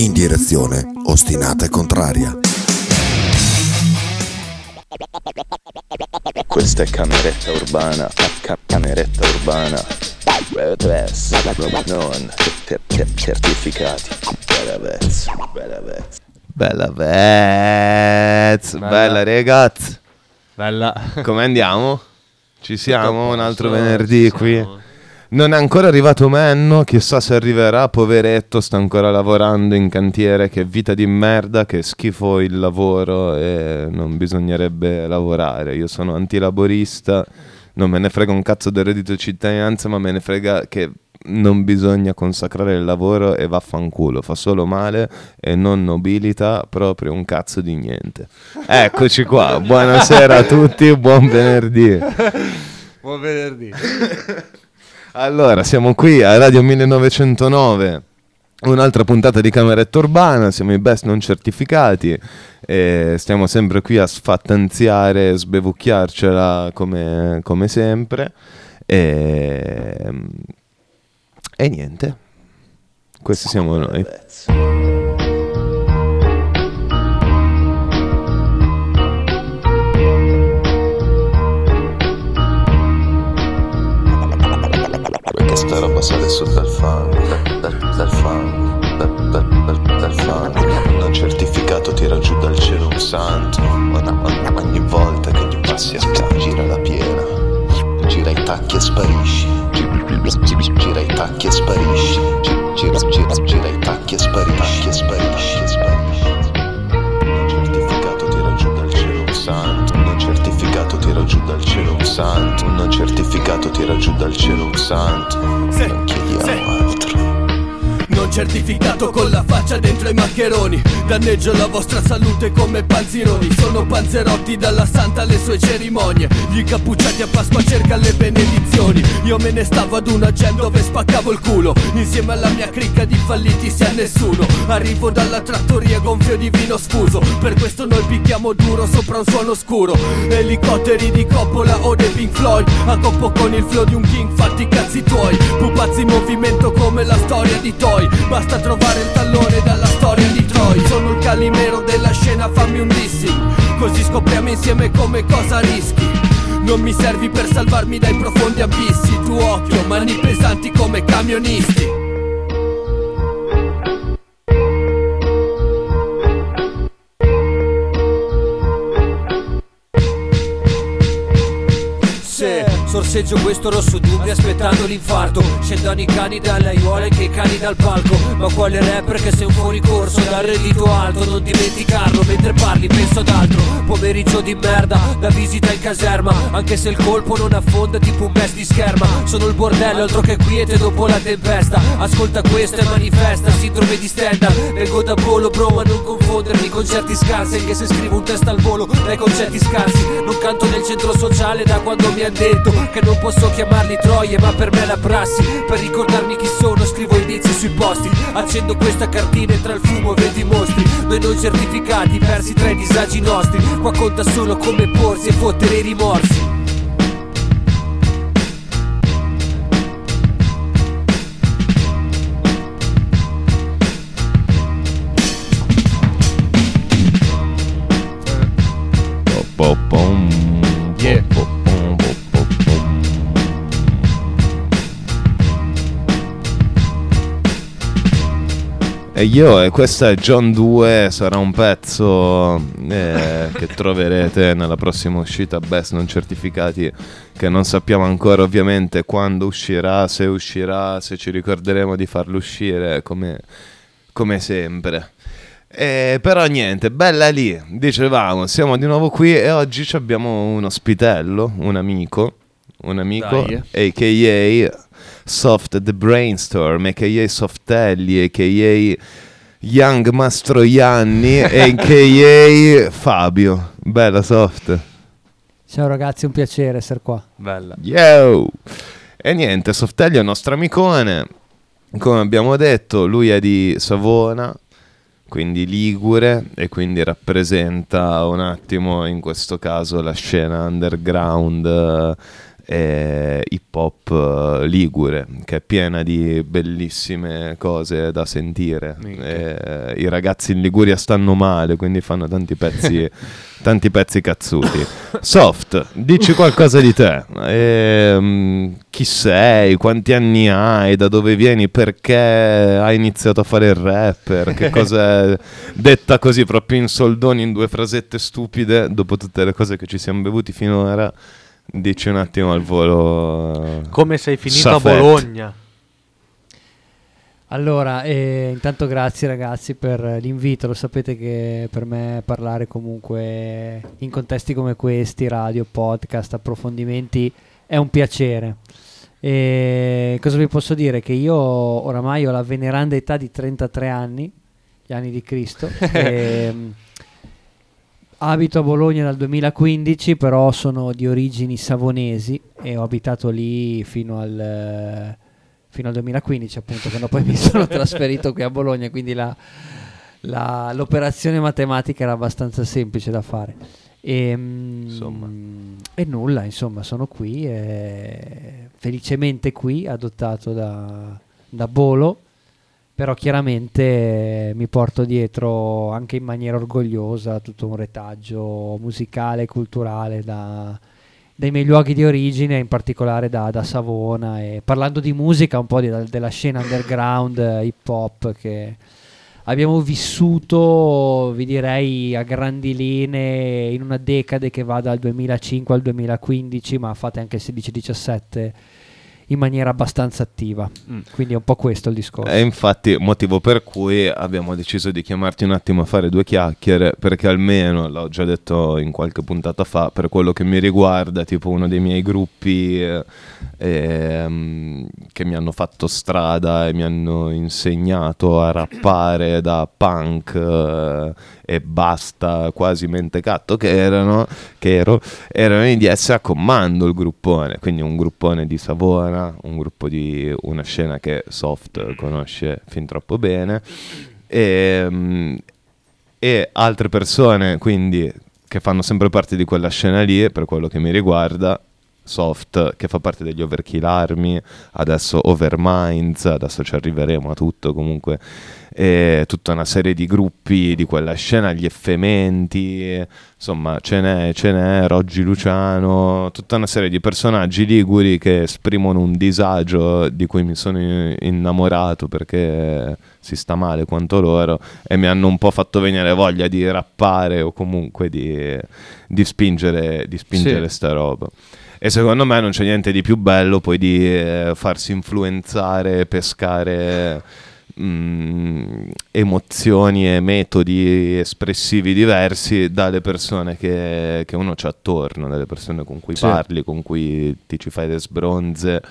in direzione ostinata e contraria. Questa è cameretta urbana, ca- cameretta urbana. Press, non cer- cer- certificati. Bella vez, bella vez. Bella Vez, bella, ragazzi. Bella. Come andiamo? Ci siamo un altro venerdì qui. Non è ancora arrivato Menno, chissà se arriverà, poveretto, sta ancora lavorando in cantiere, che vita di merda, che schifo il lavoro e non bisognerebbe lavorare. Io sono antilaborista, non me ne frega un cazzo del reddito di cittadinanza, ma me ne frega che non bisogna consacrare il lavoro e vaffanculo, fa solo male e non nobilita proprio un cazzo di niente. Eccoci qua, buonasera a tutti, buon venerdì. Buon venerdì. Allora, siamo qui a Radio 1909, un'altra puntata di Cameretta Urbana, siamo i best non certificati e stiamo sempre qui a sfattanziare, sbevucchiarcela come, come sempre e, e niente, questi siamo noi. Roba sale su dal fango, dal, dal fango, dal, dal, dal, dal fango. Non certificato tira giù dal cielo un santo. Ogni, ogni volta che gli passi a gira la piena. Gira i tacchi e sparisci. Gi- Gira i tacchi e sparisci. Gi- Gira, gira, gira i tacchi e sparisci. Sparisci. Giù dal cielo un santo. Non certificato tira giù dal cielo un santo. Non chiediamo altro. Certificato con la faccia dentro i maccheroni. Danneggio la vostra salute come panzironi Sono panzerotti dalla santa alle sue cerimonie. Gli incappucciati a Pasqua cercano le benedizioni. Io me ne stavo ad una gem dove spaccavo il culo. Insieme alla mia cricca di falliti sia nessuno. Arrivo dalla trattoria gonfio di vino sfuso. Per questo noi picchiamo duro sopra un suono scuro. Elicotteri di Coppola o dei Pink Floyd. A coppo con il flow di un king fatti i cazzi tuoi. Pupazzi in movimento come la storia di Toy Basta trovare il tallone dalla storia di Troy. Sono il calimero della scena fammi un dissing Così scopriamo insieme come cosa rischi. Non mi servi per salvarmi dai profondi abissi. Tu occhio, mani pesanti come camionisti Se sorseggio questo rosso dubbio aspettando l'infarto. Scendono i cani dalle aiuole che i cani dal palco. Ma quale rapper che sei un fuori corso dal reddito alto? Non dimenticarlo mentre parli penso ad altro. Pomeriggio di merda da visita in caserma. Anche se il colpo non affonda tipo un best di scherma. Sono il bordello altro che quiete dopo la tempesta. Ascolta questo e manifesta sindrome di Stendhal Vengo da Bolo bro ma non confondermi con certi scarsi. Anche se scrivo un testo al volo dai concetti scarsi. Non canto nel centro sociale da quando mi han detto Che non posso chiamarli troie ma per me è la prassi. Per ricordarmi chi sono scrivo indizi sui posti. Accendo questa cartina e tra il fumo vedo i mostri. Noi non certificati persi tra i disagi nostri. Qua conta solo come porsi e fottere i rimorsi E io, e questo è John 2, sarà un pezzo eh, che troverete nella prossima uscita Best non certificati, che non sappiamo ancora ovviamente quando uscirà, se uscirà, se ci ricorderemo di farlo uscire, come, come sempre. Eh, però niente, bella lì, dicevamo, siamo di nuovo qui e oggi abbiamo un ospitello, un amico, un amico, Dai. a.k.a. Soft The Brainstorm, a.k.a. Softelli, a.k.a. Young Mastroianni, a.k.a. Fabio. Bella Soft. Ciao ragazzi, un piacere essere qua. Bella. Yo! E niente, Softelli è un nostro amicone. Come abbiamo detto, lui è di Savona, quindi Ligure, e quindi rappresenta un attimo in questo caso la scena underground eh, eh, hip hop eh, ligure, che è piena di bellissime cose da sentire. Eh, I ragazzi in Liguria stanno male, quindi fanno tanti pezzi, tanti pezzi cazzuti. Soft, dici qualcosa di te. Ehm, chi sei? Quanti anni hai? Da dove vieni? Perché hai iniziato a fare il rapper? Che cos'è? Detta così, proprio in soldoni, in due frasette stupide, dopo tutte le cose che ci siamo bevuti finora. Dici un attimo al volo. Come sei finito a Safet. Bologna? Allora, eh, intanto grazie ragazzi per l'invito, lo sapete che per me parlare comunque in contesti come questi, radio, podcast, approfondimenti, è un piacere. E cosa vi posso dire? Che io oramai ho la veneranda età di 33 anni, gli anni di Cristo, e, mm, abito a Bologna dal 2015, però sono di origini savonesi e ho abitato lì fino al fino al 2015 appunto quando poi mi sono trasferito qui a Bologna quindi la- la- l'operazione matematica era abbastanza semplice da fare e, mm, Insomma. e nulla insomma sono qui e felicemente qui adottato da, da Bolo però chiaramente eh, mi porto dietro anche in maniera orgogliosa tutto un retaggio musicale e culturale da, dai miei luoghi di origine, in particolare da, da Savona. E parlando di musica, un po' di- della scena underground eh, hip hop che abbiamo vissuto, vi direi, a grandi linee in una decade che va dal 2005 al 2015, ma fate anche il 16-17 in maniera abbastanza attiva. Mm. Quindi è un po' questo il discorso. E infatti motivo per cui abbiamo deciso di chiamarti un attimo a fare due chiacchiere, perché almeno, l'ho già detto in qualche puntata fa, per quello che mi riguarda, tipo uno dei miei gruppi eh, ehm, che mi hanno fatto strada e mi hanno insegnato a rappare da punk eh, e basta, quasi mentecatto che erano, che ero, erano i DS a comando il gruppone, quindi un gruppone di Savona, un gruppo di una scena che Soft conosce fin troppo bene. E, mm, e altre persone quindi che fanno sempre parte di quella scena lì per quello che mi riguarda Soft che fa parte degli Overkill Army adesso Overminds adesso ci arriveremo a tutto comunque e tutta una serie di gruppi di quella scena, gli effementi, insomma ce n'è, ce n'è, Roggi Luciano, tutta una serie di personaggi liguri che esprimono un disagio di cui mi sono innamorato perché si sta male quanto loro e mi hanno un po' fatto venire voglia di rappare o comunque di, di spingere, di spingere Sì. sta roba. E secondo me non c'è niente di più bello poi di eh, farsi influenzare, pescare mm, emozioni e metodi espressivi diversi dalle persone che, che uno c'ha attorno, dalle persone con cui Sì. parli, con cui ti ci fai le sbronze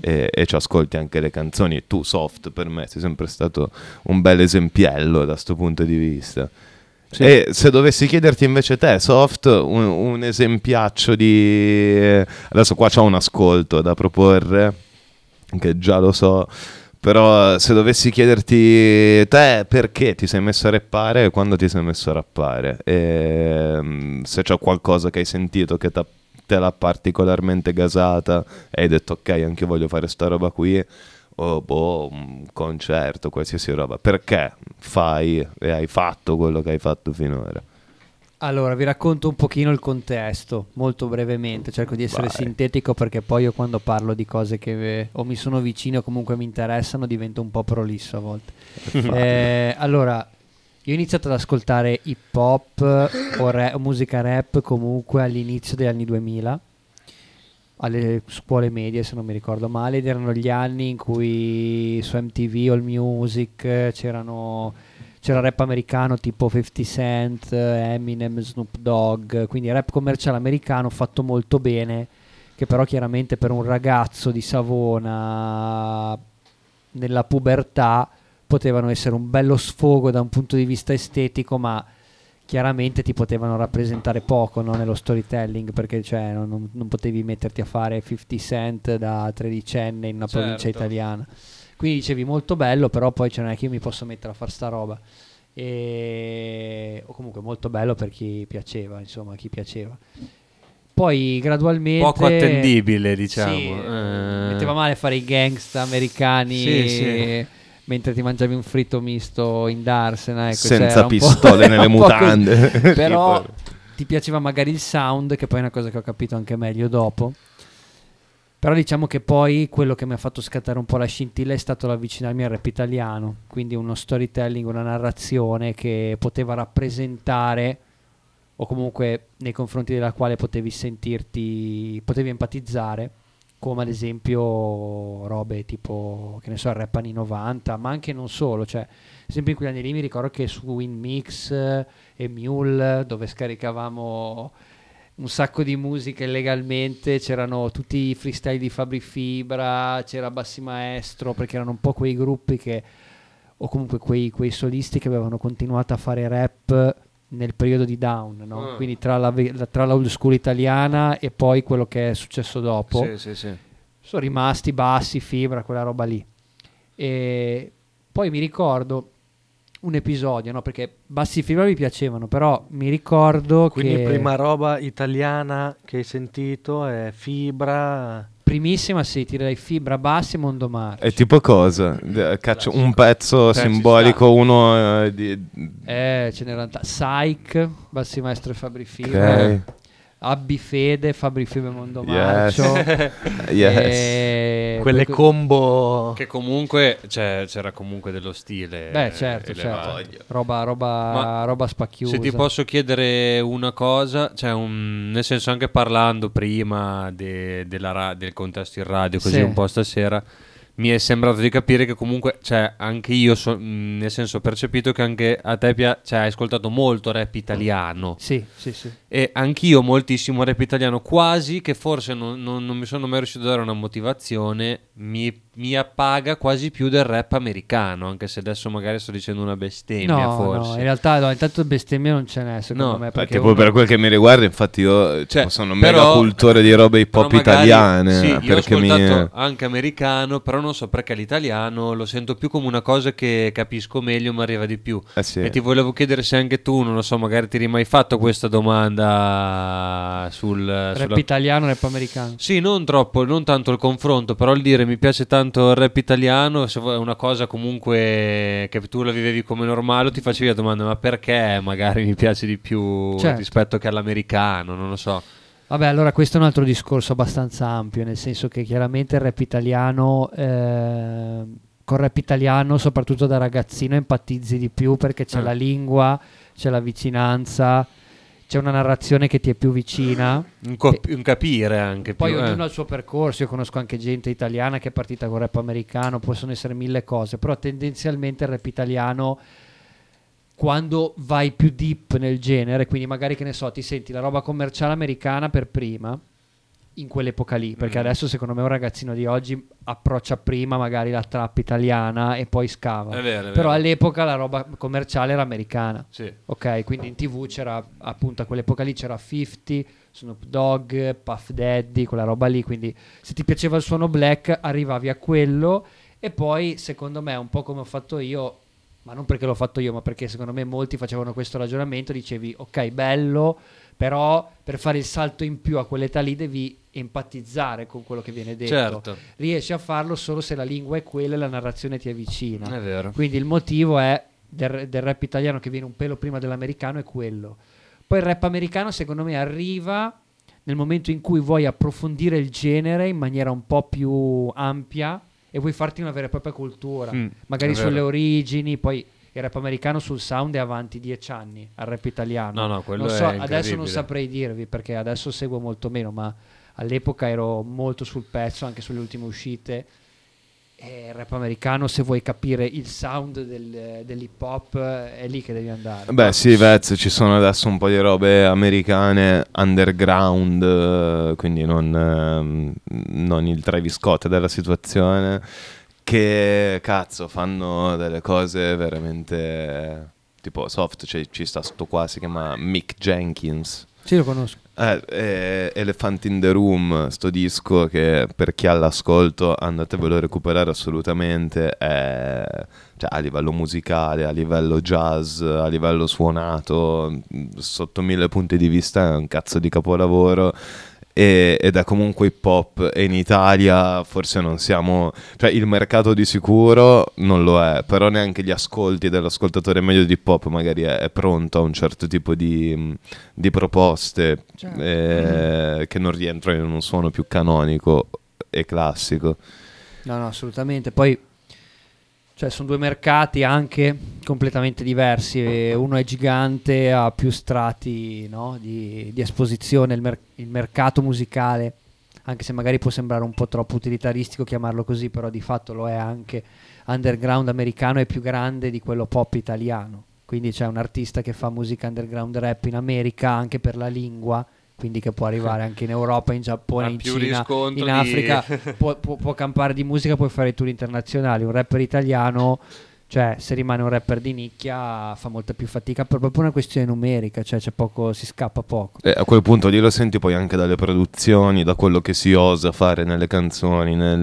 e, e ci ascolti anche le canzoni. Tu, Soft, per me sei sempre stato un bel esempiello da questo punto di vista. Sì. E se dovessi chiederti invece te, Soft, un, un esempiaccio di... Adesso qua c'ho un ascolto da proporre, che già lo so, però se dovessi chiederti te perché ti sei messo a rappare e quando ti sei messo a rappare, e, mm, se c'è qualcosa che hai sentito che te l'ha particolarmente gasata e hai detto ok, anche io voglio fare sta roba qui, o boh, un concerto, qualsiasi roba, perché fai e hai fatto quello che hai fatto finora? Allora, vi racconto un pochino il contesto, molto brevemente, cerco di essere Vai. sintetico perché poi io quando parlo di cose che o mi sono vicine o comunque mi interessano divento un po' prolisso a volte. Eh, allora, io ho iniziato ad ascoltare hip hop o, ra- o musica rap comunque all'inizio degli anni 2000, alle scuole medie se non mi ricordo male, ed erano gli anni in cui su MTV All Music c'erano c'era rap americano tipo 50 Cent, Eminem, Snoop Dogg, quindi rap commerciale americano fatto molto bene, che però chiaramente per un ragazzo di Savona nella pubertà potevano essere un bello sfogo da un punto di vista estetico, ma chiaramente ti potevano rappresentare poco no, nello storytelling, perché cioè, non, non- potevi metterti a fare 50 Cent da tredicenne in una provincia Certo. italiana. Quindi dicevi molto bello, però poi cioè, non è che io mi posso mettere a fare sta roba. E... O comunque molto bello per chi piaceva, insomma, chi piaceva. poi gradualmente... Poco attendibile, diciamo. Sì, Eh. metteva male fare i gangsta americani Sì, sì. Mentre ti mangiavi un fritto misto in Darsena. Ecco, Senza pistole nelle mutande. Però ti piaceva magari il sound, che poi è una cosa che ho capito anche meglio dopo. Però diciamo che poi quello che mi ha fatto scattare un po' la scintilla è stato l'avvicinarmi al rap italiano, quindi uno storytelling, una narrazione che poteva rappresentare o comunque nei confronti della quale potevi sentirti, potevi empatizzare, come ad esempio robe tipo, che ne so, il rap anni 90, ma anche non solo, cioè, sempre in quegli anni lì mi ricordo che su WinMix e Mule, dove scaricavamo un sacco di musica illegalmente, c'erano tutti i freestyle di Fabri Fibra, c'era Bassi Maestro, perché erano un po' quei gruppi che, o comunque quei, quei solisti che avevano continuato a fare rap nel periodo di down, no? Ah. quindi tra la, la- tra la old school italiana e poi quello che è successo dopo Sì, sì, sì. sono rimasti bassi, fibra, quella roba lì. E poi mi ricordo un episodio, no? Perché bassi fibra mi piacevano, però mi ricordo Quindi che prima roba italiana che hai sentito è Fibra. Primissima sì, direi fibra bassi e Mondomare. È tipo cosa? Caccio un pezzo ci simbolico, uno eh, di... Eh, ce n'erano ta- Psych, Bassi Maestro e Fabri Fibra. Ok. Abbi Fede, Fabri Fibra e Mondomarcio. Yes. E Quelle combo. Che comunque cioè, c'era comunque dello stile. Beh, certo, elevato. certo. Roba, roba, roba spacchiusa. Se ti posso chiedere una cosa, cioè un- nel senso anche parlando prima de- della ra- del contesto in radio, così Sì. un po' stasera, mi è sembrato di capire che comunque, cioè anche io, so- mh, nel senso ho percepito che anche a te pia- cioè, hai ascoltato molto rap italiano Sì, sì, sì. e anch'io moltissimo rap italiano, quasi che forse non, non- non mi sono mai riuscito a dare una motivazione, mi, mi appaga quasi più del rap americano, anche se adesso magari sto dicendo una bestemmia No, forse. no, in realtà no, intanto bestemmia non ce n'è secondo No, me. Perché tipo uno- per quel che mi riguarda, infatti io Cioè, tipo, sono però- mega cultore di robe hip hop italiane. Sì, io ho perché mi... ascoltato anche americano, però non so perché l'italiano lo sento più come una cosa che capisco meglio, mi arriva di più. Eh sì. E ti volevo chiedere se anche tu, non lo so, magari ti eri mai fatto questa domanda sul... rap sulla- italiano, rap americano. Sì, non troppo, non tanto il confronto, però il dire mi piace tanto il rap italiano, è una cosa comunque che tu la vivevi come normale, ti facevi la domanda ma perché magari mi piace di più Certo. rispetto che all'americano, non lo so. Vabbè, allora questo è un altro discorso abbastanza ampio, nel senso che chiaramente il rap italiano, eh, col rap italiano, soprattutto da ragazzino, empatizzi di più perché c'è Eh. la lingua, c'è la vicinanza, c'è una narrazione che ti è più vicina. Un, co- un capire anche Poi più. eh. ognuno ha il suo percorso, io conosco anche gente italiana che è partita con rap americano, possono essere mille cose, però tendenzialmente il rap italiano quando vai più deep nel genere, quindi magari che ne so, ti senti la roba commerciale americana per prima in quell'epoca lì, perché Mm. adesso secondo me un ragazzino di oggi approccia prima magari la trap italiana e poi scava. È vero, è Però vero. all'epoca la roba commerciale era americana. Sì. Ok, quindi in tv c'era appunto a quell'epoca lì c'era 50, Snoop Dogg, Puff Daddy, quella roba lì, quindi se ti piaceva il suono black arrivavi a quello e poi secondo me un po' come ho fatto io, ma non perché l'ho fatto io, ma perché secondo me molti facevano questo ragionamento, dicevi ok bello, però per fare il salto in più a quell'età lì devi empatizzare con quello che viene detto. Certo, Riesci a farlo solo se la lingua è quella e la narrazione ti è vicina. è vero. Quindi il motivo è del, del rap italiano che viene un pelo prima dell'americano è quello. Poi il rap americano secondo me arriva nel momento in cui vuoi approfondire il genere in maniera un po' più ampia e vuoi farti una vera e propria cultura, Mm, magari sulle origini, poi il rap americano sul sound è avanti dieci anni al rap italiano. No, no, quello Non è so, adesso incredibile. non saprei dirvi perché adesso seguo molto meno, ma all'epoca ero molto sul pezzo anche sulle ultime uscite. E il rap americano, se vuoi capire il sound del- dell'hip hop, è lì che devi andare. Beh sì, Vez, ci sono adesso un po' di robe americane underground, eh, quindi non, ehm, non il Travis Scott della situazione, che cazzo fanno delle cose veramente tipo soft, cioè, ci sta sto qua, si chiama Mick Jenkins, Sì, lo conosco. Eh, Elephant in the Room, sto disco che per chi ha l'ascolto andatevelo a recuperare assolutamente, è, cioè, a livello musicale, a livello jazz, a livello suonato, sotto mille punti di vista è un cazzo di capolavoro e- ed è comunque hip hop e in Italia forse non siamo, cioè il mercato di sicuro non lo è, però neanche gli ascolti dell'ascoltatore medio di hip hop magari è, è pronto a un certo tipo di, di proposte Certo. eh, che non rientrano in un suono più canonico e classico. No, no, assolutamente. Poi, cioè, sono due mercati anche completamente diversi. Uno è gigante, ha più strati no, di, di esposizione. Il, mer- il mercato musicale, anche se magari può sembrare un po' troppo utilitaristico chiamarlo così, però di fatto lo è anche. Underground americano è più grande di quello pop italiano. Quindi c'è un artista che fa musica underground rap in America anche per la lingua. Quindi che può arrivare anche in Europa, in Giappone, Ha in Cina, in di- Africa può, può- può campare di musica, puoi fare i tour internazionali. Un rapper italiano, cioè, se rimane un rapper di nicchia, fa molta più fatica per proprio una questione numerica, cioè c'è poco, si scappa poco. E a quel punto lì lo senti poi anche dalle produzioni, da quello che si osa fare nelle canzoni, nel-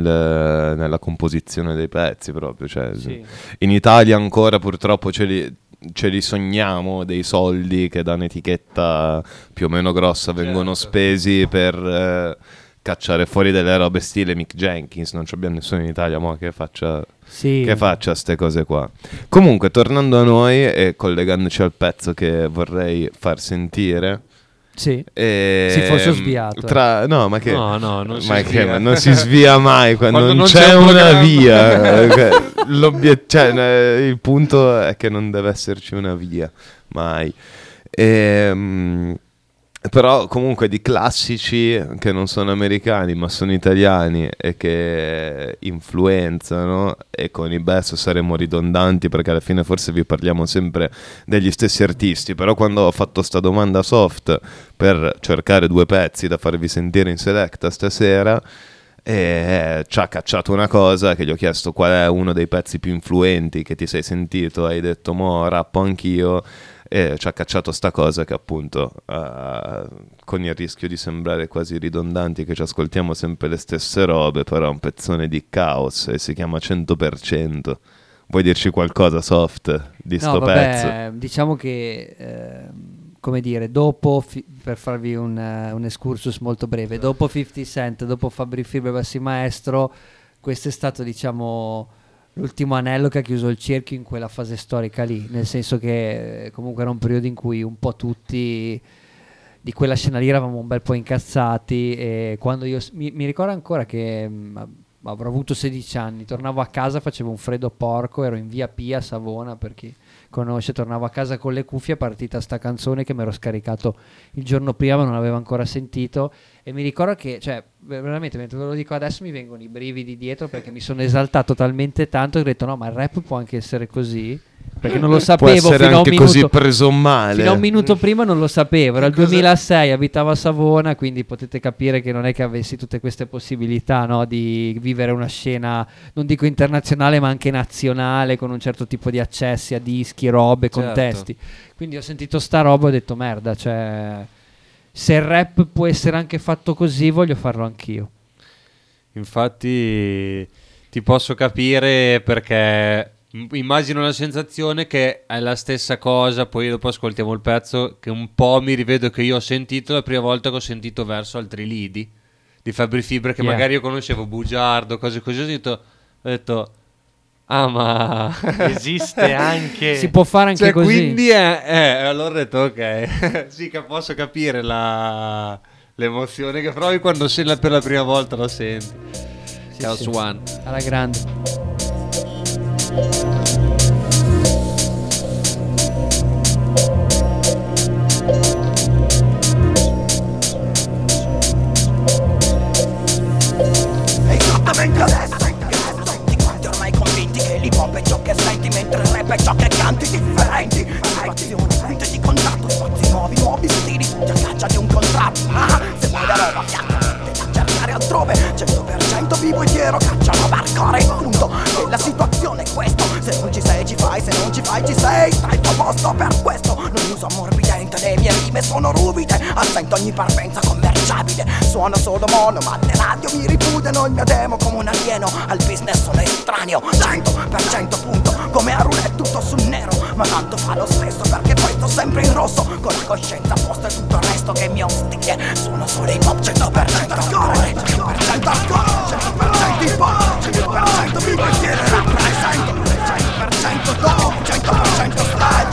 nella composizione dei pezzi proprio. Cioè, In Italia ancora purtroppo ce li, ce li sogniamo dei soldi che da un'etichetta più o meno grossa vengono Certo. spesi per eh, cacciare fuori delle robe stile Mick Jenkins. Non abbiamo nessuno in Italia mo, che faccia Sì. che faccia ste cose qua. Comunque, tornando a noi e collegandoci al pezzo che vorrei far sentire. Sì. ehm, Si fosse sviato. Tra, no, ma che, No, no, non si ma che- svia. ma non si svia mai quando, Quando non, non c'è, c'è un una via. Eh, cioè, eh, il punto è che non deve esserci una via, mai. Ehm, però comunque di classici che non sono americani ma sono italiani e che influenzano e con i best saremo ridondanti perché alla fine forse vi parliamo sempre degli stessi artisti. Però quando ho fatto sta domanda soft per cercare due pezzi da farvi sentire in selecta stasera e ci ha cacciato una cosa che gli ho chiesto qual è uno dei pezzi più influenti che ti sei sentito. Hai detto mo rappo anch'io e ci ha cacciato sta cosa che appunto eh, con il rischio di sembrare quasi ridondanti che ci ascoltiamo sempre le stesse robe però è un pezzone di caos e si chiama 100% vuoi dirci qualcosa soft di sto No, pezzo? vabbè, diciamo che, ehm, come dire, dopo, fi- per farvi un, eh, un excursus molto breve, dopo 50 Cent, dopo Fabri Fibra e Bassi Maestro, questo è stato, diciamo, l'ultimo anello che ha chiuso il cerchio in quella fase storica lì, nel senso che eh, comunque era un periodo in cui un po' tutti di quella scena lì eravamo un bel po' incazzati e quando io mi, mi ricordo ancora che mm, avrò avuto 16 anni, tornavo a casa, facevo un freddo porco, ero in via Pia Savona per chi conosce, tornavo a casa con le cuffie, è partita sta canzone che mi ero scaricato il giorno prima ma non avevo ancora sentito e mi ricordo che, cioè, veramente mentre ve lo dico adesso mi vengono i brividi dietro perché mi sono esaltato talmente tanto che ho detto no ma il rap può anche essere così perché non lo Può sapevo essere fino a un anche minuto così preso male Fino a un minuto prima non lo sapevo, era il Che cosa- 2006, abitavo a Savona, quindi potete capire che non è che avessi tutte queste possibilità no, di vivere una scena, non dico internazionale, ma anche nazionale, con un certo tipo di accessi a dischi, robe, Certo. contesti. Quindi ho sentito sta roba e ho detto merda, cioè se il rap può essere anche fatto così, voglio farlo anch'io. Infatti ti posso capire perché immagino la sensazione che è la stessa cosa, poi dopo ascoltiamo il pezzo che un po' mi rivedo che io ho sentito la prima volta che ho sentito verso altri lidi di Fabri Fibra che Yeah. magari io conoscevo Bugiardo, cose così, ho detto ah ma Esiste anche... Si può fare anche cioè, così. quindi è, eh, allora ho detto ok, sì che posso capire la, l'emozione che provi quando se la- per la prima volta la senti. Sì, Chaos sì. One. Alla grande. Ah, se vuoi la roba fiacca Da cercare altrove. 100% vivo e fiero Caccia roba hardcore Il punto della situazione è questo Se non ci sei ci fai Se non ci fai ci sei. Stai tuo posto per questo Non uso ammorbidente le mie rime sono ruvide Assento ogni parvenza commerciabile. Suono solo mono ma le radio mi ripudiano Il mio demo come un alieno Al business sono estraneo. 100% punto Come a roulette tutto sul nero Ma tanto fa lo stesso perché poi sto sempre in rosso Con la coscienza a posto e tutto il resto che mi ostile Sono solo hip hop 100% hardcore 100% hardcore 100% hip hop 100% vivo e fiero e rappresento 100% dope 100% style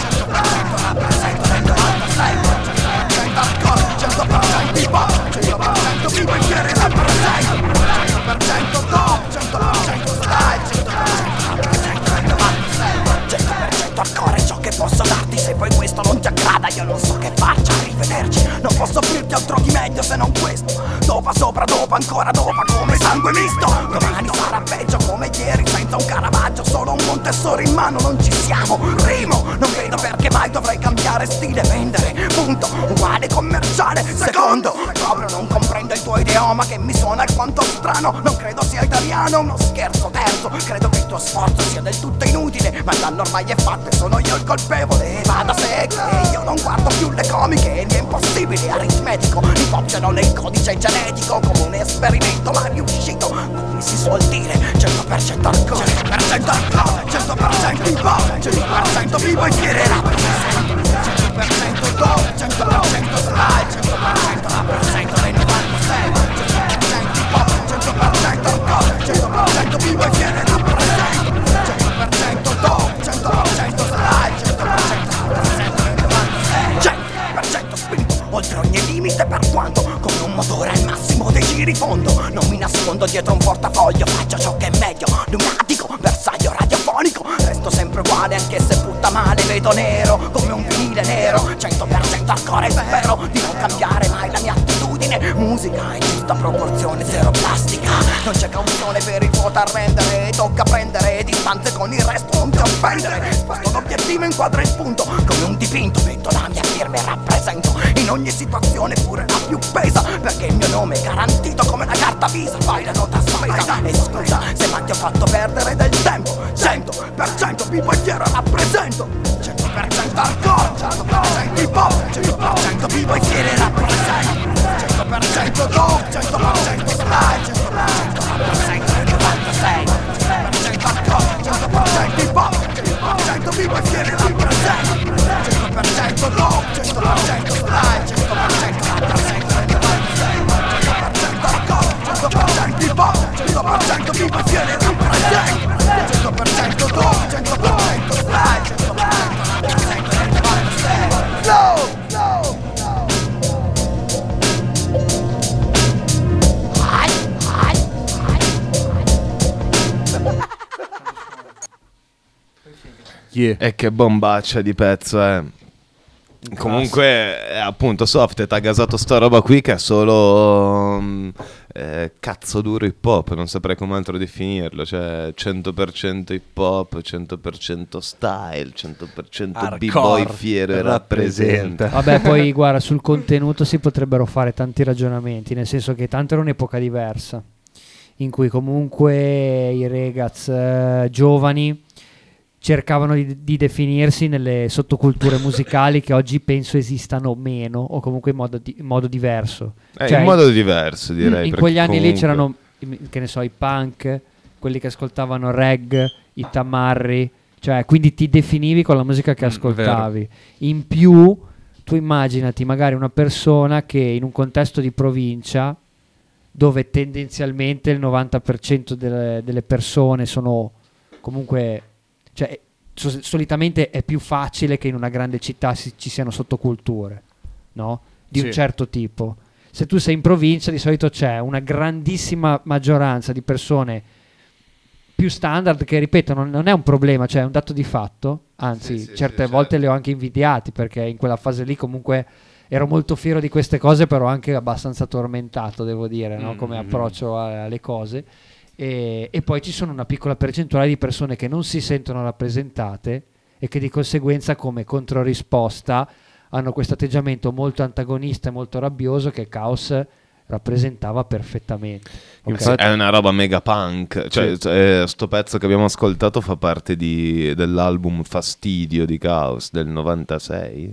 aggrada io non so che faccia Arrivederci. Non posso offrirti altro di meglio se non questo. Dopa sopra dopa ancora dopa come sangue misto. Domani sarà peggio come ieri senza un Caravaggio Solo un Montessori in mano non ci siamo. Rimo Non vedo perché mai dovrei cambiare stile Vendere punto. Uguale commerciale Secondo. Proprio non comprendo il tuo idioma che mi suona alquanto strano. Non credo sia italiano uno scherzo terzo. Credo che il tuo sforzo sia del tutto inutile Ma il danno ormai è fatto e sono io il colpevole. E va da sé io non guardo più le comiche Mi è impossibile aritmetico Mi foccano nel codice genetico Come un esperimento ma riuscito Come si suol dire 100% hardcore 100% hardcore 100% hip hop 100% vivo e fiere rappresento 100% dope 100% style 100% rappresento nel 96 100% hip hop 100% hardcore 100% vivo e fiere rappresento oltre ogni limite per quanto come un motore al massimo dei giri fondo. Non mi nascondo dietro un portafoglio faccio ciò che è meglio. Lunatico bersaglio radiofonico resto sempre uguale anche se butta male vedo nero come un vinile nero. 100% ancora e spero di non cambiare mai la mia attitudine musica in giusta proporzione zero plastica. Non c'è cauzione per il vuoto a rendere tocca prendere distanze con il resto non ti offendere. Sposto l'obiettivo inquadro il punto come un dipinto metto la mia firma e rappresento. In ogni situazione pure la più pesa perché il mio nome è garantito come la carta visa. Fai la nota spesa e scusa se mai ti ho fatto perdere del tempo. 100% vivo e fiero rappresento 100% hardcore 100% hip hop 100% vivo e fiero rappresento 100% dope 100% style 100% rappresento nel 96 100% hardcore 100% hip hop 100% vivo e fiero rappresento 100% E che bombaccia di pezzo è. Comunque, eh, appunto, Softet ha gasato sta roba qui che è solo mm, eh, cazzo duro hip hop, non saprei come altro definirlo, cioè 100% hip hop, 100% style, 100% b-boy fiero e rappresenta. Vabbè, poi guarda, sul contenuto si potrebbero fare tanti ragionamenti, nel senso che tanto era un'epoca diversa, in cui comunque i ragazzi eh, giovani cercavano di, di definirsi nelle sottoculture musicali che oggi penso esistano meno o comunque in modo, di- in modo diverso. Eh, Cioè, in modo diverso direi. in quegli anni lì comunque- c'erano, i- che ne so, i punk, quelli che ascoltavano reg, i tamarri, cioè quindi ti definivi con la musica che Mm, ascoltavi. In più, tu immaginati magari una persona che in un contesto di provincia, dove tendenzialmente il 90% delle, delle persone sono comunque, cioè so- solitamente è più facile che in una grande città si- ci siano sottoculture, no? Di un Sì. certo tipo. Se tu sei in provincia, di solito c'è una grandissima maggioranza di persone più standard che ripeto non, non è un problema, cioè è un dato di fatto, anzi Sì, sì, certe volte certo. le ho anche invidiati perché in quella fase lì comunque ero molto fiero di queste cose, però anche abbastanza tormentato, devo dire, no? come Mm. approccio a- alle cose. E, e poi ci sono una piccola percentuale di persone che non si sentono rappresentate e che di conseguenza come controrisposta hanno questo atteggiamento molto antagonista e molto rabbioso che Caos rappresentava perfettamente. Ok? Infatti, è una roba mega punk. Cioè, cioè, sto pezzo che abbiamo ascoltato fa parte di- dell'album Fastidio di Chaos del 96.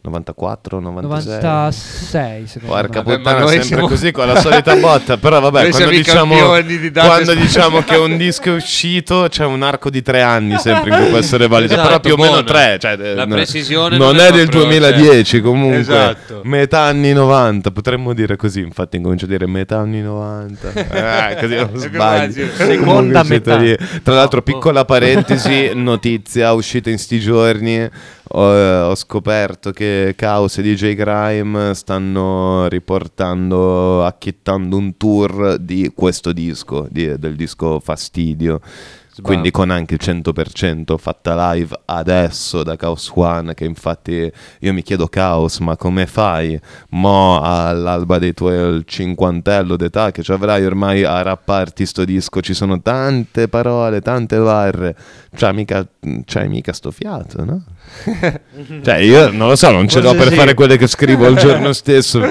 94, 96. 96 secondo Porca me. Puttana, noi sempre siamo- così con la solita botta. Però vabbè, Noi quando diciamo, di quando diciamo che un disco è uscito, c'è un arco di tre anni sempre in cui può essere valido. Esatto, però più o meno tre. Cioè, eh, La no- precisione non, non è è del proprio, 2010 comunque. Esatto. Metà anni 90, potremmo dire così. Infatti, incomincio a dire metà anni 90. Eh, così non Che sbagli. immagino. Seconda metà. lì. Tra l'altro, piccola parentesi, notizia uscita in sti giorni. Ho, eh, ho scoperto che Chaos e DJ Grime stanno riportando, acchittando un tour di questo disco, di- del disco Fastidio. Quindi con anche il 100% fatta live adesso da Chaos One, che infatti io mi chiedo Chaos, ma come fai mo all'alba dei tuoi cinquantello d'età che ci avrai ormai a rapparti sto disco, ci sono tante parole, tante barre, c'hai mica, c'hai mica sto fiato, no? cioè io non lo so, non ce l'ho per sì. fare quelle che scrivo il giorno stesso.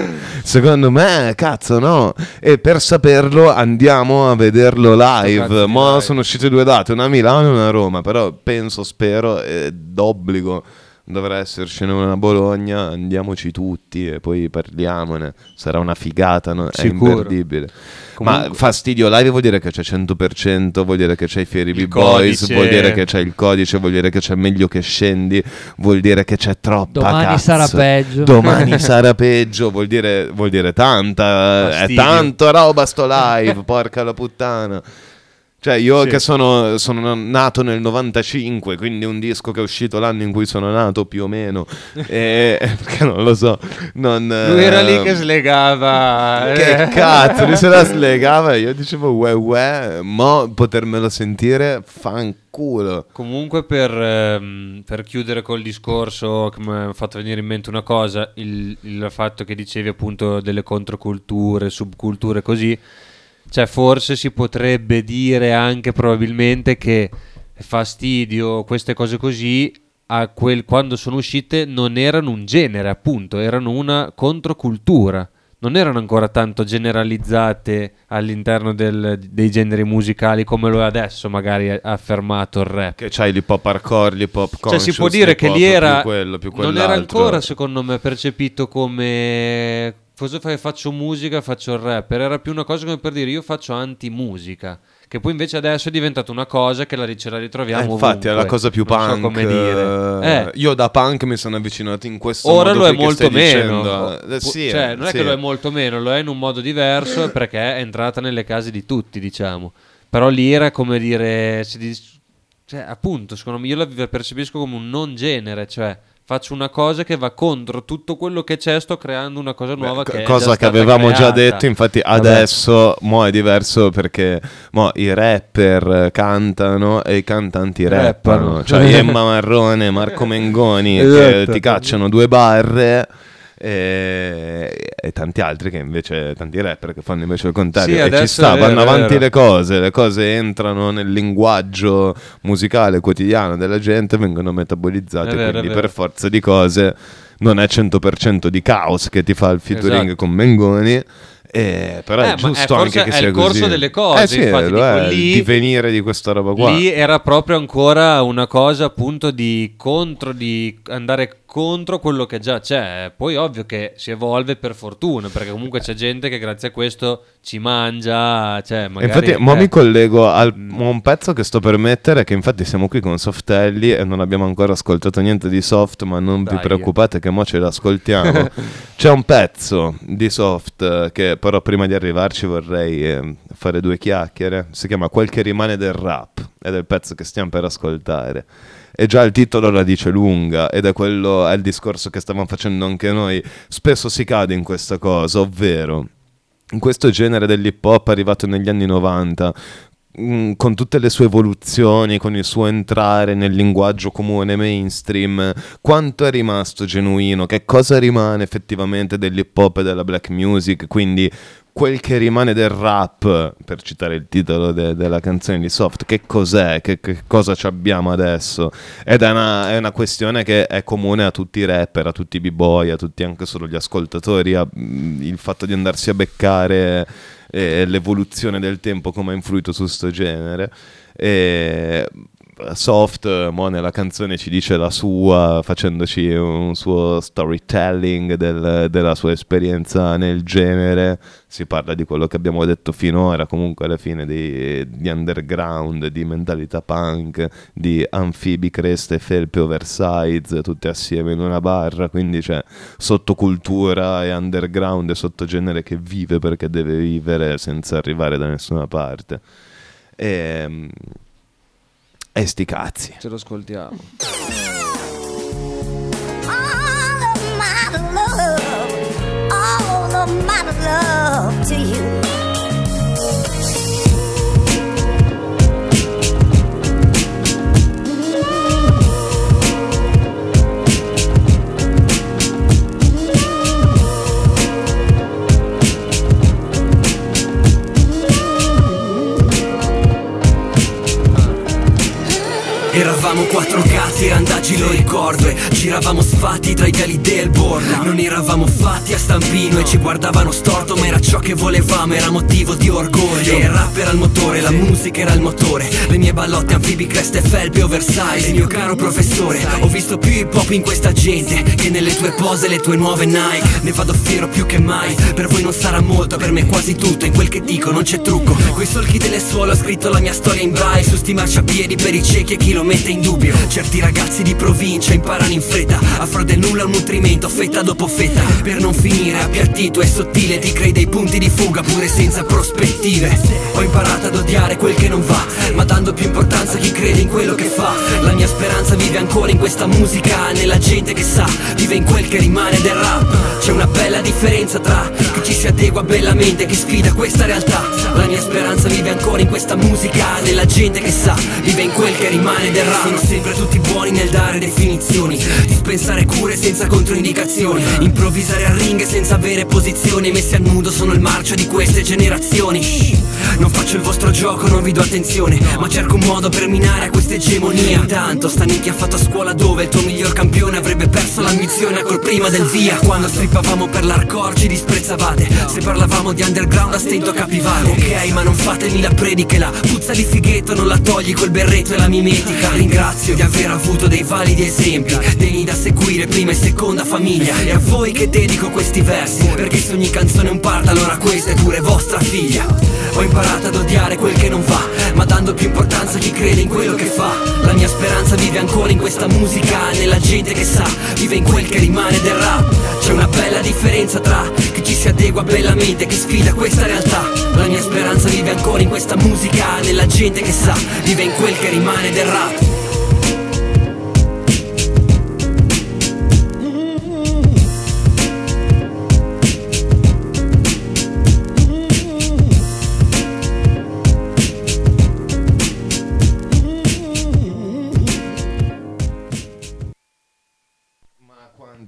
Secondo me, cazzo, no. E per saperlo andiamo a vederlo live. Mo live. sono uscite due date, una a Milano e una a Roma, però penso, spero, è d'obbligo. Dovrà essercene una a Bologna, andiamoci tutti e poi parliamone. Sarà una figata, no? è imperdibile. Comunque- Ma fastidio live vuol dire che c'è 100%, vuol dire che c'è i Fieri B-Boys, codice. vuol dire che c'è il codice, vuol dire che c'è meglio che scendi, vuol dire che c'è troppa Domani cazzo. sarà peggio. Domani sarà peggio, vuol dire, vuol dire tanta, è Fastidio. tanto roba sto live, porca la puttana. Cioè, io Sì. che sono, sono nato nel 95, quindi un disco che è uscito l'anno in cui sono nato più o meno, e, perché non lo so. Non, Lui era lì eh, che slegava. Che eh. cazzo, lui se la slegava io dicevo uè uè, mo potermelo sentire fanculo. Comunque per, ehm, per chiudere col discorso che mi ha fatto venire in mente una cosa, il, il fatto che dicevi appunto delle controculture, subculture così, cioè forse si potrebbe dire anche probabilmente che fastidio, queste cose così, a quel, quando sono uscite non erano un genere appunto, erano una controcultura. Non erano ancora tanto generalizzate all'interno del- dei generi musicali come lo è adesso, magari ha affermato il rap. Che c'hai l'hip hop hardcore, l'hip hop Cioè, conscious, si può dire che lì era. più quello, più non era ancora, secondo me, percepito come. Faccio musica, faccio il rapper. Era più una cosa come per dire io faccio anti-musica. Che poi invece adesso è diventata una cosa che la, ce la Eh, ritroviamo. infatti è la ovunque. cosa più Non so punk. come dire. eh, Eh, Io da punk mi sono avvicinato in questo Ora modo lo è molto meno. dicendo. Eh, sì, cioè, non è sì. che lo è molto meno, lo è in un modo diverso perché è entrata nelle case di tutti, diciamo. Però lì era come dire. cioè, appunto, secondo me io la percepisco come un non genere, cioè. Faccio una cosa che va contro tutto quello che c'è, sto creando una cosa nuova Beh, che cosa già che avevamo già creata. detto, infatti adesso mo è diverso perché mo i rapper cantano e i cantanti rappano, Rappano. cioè Emma Marrone, Marco Mengoni che Esatto. ti cacciano due barre e, e tanti altri che invece tanti rapper che fanno invece il contrario Sì, e ci sta, vanno avanti le cose, le cose entrano nel linguaggio musicale quotidiano della gente, vengono metabolizzate, vero, quindi per forza di cose non è 100% di caos che ti fa il featuring Esatto. con Mengoni. Eh, però Eh, è ma giusto è anche che è sia il corso così. delle cose, Eh sì, infatti, dico, è, lì- il divenire di questa roba qua. Lì era proprio ancora una cosa appunto di contro, di andare contro quello che già c'è. Poi ovvio che si evolve per fortuna, perché comunque c'è gente che grazie a questo ci mangia, cioè magari... infatti, mo eh, mi collego al- a un pezzo che sto per mettere. Che infatti siamo qui con Softelli e non abbiamo ancora ascoltato niente di soft. Ma non vi Dai. preoccupate, che mo ce l'ascoltiamo. C'è un pezzo di soft eh, che, però, prima di arrivarci vorrei eh, fare due chiacchiere. Si chiama Quel che rimane del rap ed è il pezzo che stiamo per ascoltare. E già il titolo la dice lunga ed è quello è il discorso che stavamo facendo anche noi. Spesso si cade in questa cosa, ovvero in questo genere dell'hip hop arrivato negli anni 90 mm, con tutte le sue evoluzioni, con il suo entrare nel linguaggio comune mainstream, quanto è rimasto genuino, che cosa rimane effettivamente dell'hip hop e della black music, quindi quel che rimane del rap, per citare il titolo de- della canzone di Soft, che cos'è, che, che cosa ci abbiamo adesso? Ed è una, è una questione che è comune a tutti i rapper, a tutti i b-boy, a tutti anche solo gli ascoltatori, a- mm, il fatto di andarsi a beccare eh, l'evoluzione del tempo come ha influito su sto genere. E soft, mo nella canzone ci dice la sua, facendoci un suo storytelling del- della sua esperienza nel genere. Si parla di quello che abbiamo detto finora, comunque alla fine di, di underground, di mentalità punk, di anfibi, creste, felpe, oversize, tutte assieme in una barra. Quindi c'è sottocultura e underground e sottogenere che vive perché deve vivere senza arrivare da nessuna parte. E, e sti cazzi. Ce lo ascoltiamo. all of my love, all of my love to you. Eravamo quattro cazzi, randaggi lo ricordo E giravamo sfatti tra i viali del borgo Non eravamo fatti a stampino E ci guardavano storto Ma era ciò che volevamo, era motivo di orgoglio. Il rap era il motore, la musica era il motore. Le mie ballotte, anfibi, creste, felpe, oversize. Mio caro professore, ho visto più hip hop in questa gente Che nelle tue pose, le tue nuove Nike. Ne vado fiero più che mai Per voi non sarà molto, per me quasi tutto. In quel che dico non c'è trucco. Coi solchi delle suole ho scritto la mia storia in braille Su sti marciapiedi per i ciechi e chi lo mette in dubbio. Certi ragazzi di provincia imparano in fretta A fro del nulla un nutrimento fetta dopo fetta Per non finire appiattito e sottile Ti crei dei punti di fuga pure senza prospettive. Ho imparato ad odiare quel che non va Ma dando più importanza a chi crede in quello che fa. La mia speranza vive ancora in questa musica Nella gente che sa Vive in quel che rimane del rap. C'è una bella differenza tra Chi ci si adegua bellamente e chi sfida questa realtà. La mia speranza vive ancora in questa musica Nella gente che sa Vive in quel che rimane del rap. Sono sempre tutti buoni nel dare definizioni Dispensare cure senza controindicazioni Improvvisare al ring senza avere posizioni Messi a nudo sono il marcio di queste generazioni. Shh, Non faccio il vostro gioco, non vi do attenzione Ma cerco un modo per minare a questa egemonia. Intanto sta nicchia fatto a scuola dove il tuo miglior campione avrebbe perso l'ambizione ancora prima del via. Quando strippavamo per l'hardcore ci disprezzavate. Se parlavamo di underground a stento capivate. Ok ma non fatemi la predica la puzza di fighetto non la togli col berretto e la mimetica. Ringrazio di aver avuto dei validi esempi Degni da seguire prima e seconda famiglia. E a voi che dedico questi versi Perché se ogni canzone è un part allora questa è pure vostra figlia. Ho imparato ad odiare quel che non va Ma dando più importanza a chi crede in quello che fa. La mia speranza vive ancora in questa musica Nella gente che sa Vive in quel che rimane del rap. C'è una bella differenza tra Chi ci si adegua bellamente e chi sfida questa realtà. La mia speranza vive ancora in questa musica Nella gente che sa Vive in quel che rimane del rap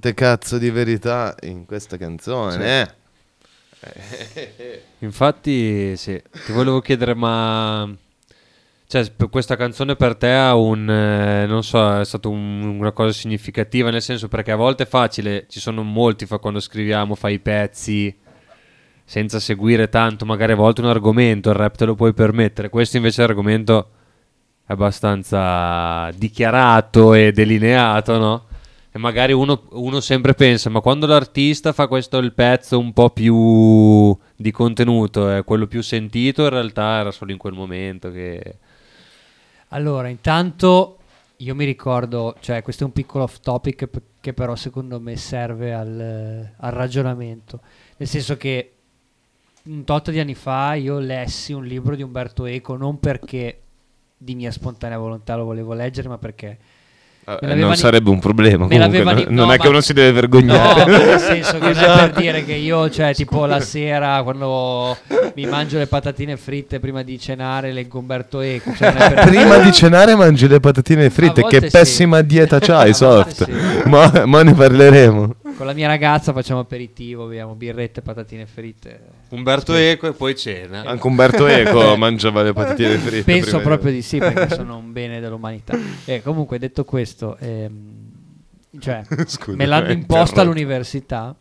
Quante cazzo di verità in questa canzone, eh? Infatti, sì, ti volevo chiedere, ma cioè, questa canzone per te ha un, eh, non so, è stata un- una cosa significativa, nel senso perché a volte è facile, ci sono molti fa quando scriviamo, fai i pezzi senza seguire tanto, magari a volte un argomento, il rap te lo puoi permettere, questo invece è un argomento abbastanza dichiarato e delineato, no? E magari uno, uno sempre pensa, ma quando l'artista fa questo il pezzo un po' più di contenuto, è quello più sentito, in realtà era solo in quel momento che... Allora, intanto io mi ricordo, cioè questo è un piccolo off topic p- che però secondo me serve al, al ragionamento, nel senso che un tot di anni fa io lessi un libro di Umberto Eco, non perché di mia spontanea volontà lo volevo leggere, ma perché... Eh, l'avevano- non sarebbe un problema comunque, non- non no, è che uno si deve No, vergognare. ma nel senso che non è Esatto. per dire che io, cioè, tipo la sera quando mi mangio le patatine fritte prima di cenare leggo Umberto Eco. Cioè non per Prima di cenare mangi le patatine fritte, che sì. pessima dieta c'hai, soft. sì. Ma, ma ne parleremo. Con la mia ragazza facciamo aperitivo, beviamo birrette, patatine fritte. Umberto Eco e poi cena. Anche Umberto Eco mangiava le patatine fritte. Penso prima proprio di sì, perché sono un bene dell'umanità. E comunque, detto questo, ehm, cioè, Scusa, me l'hanno eh, imposta all'università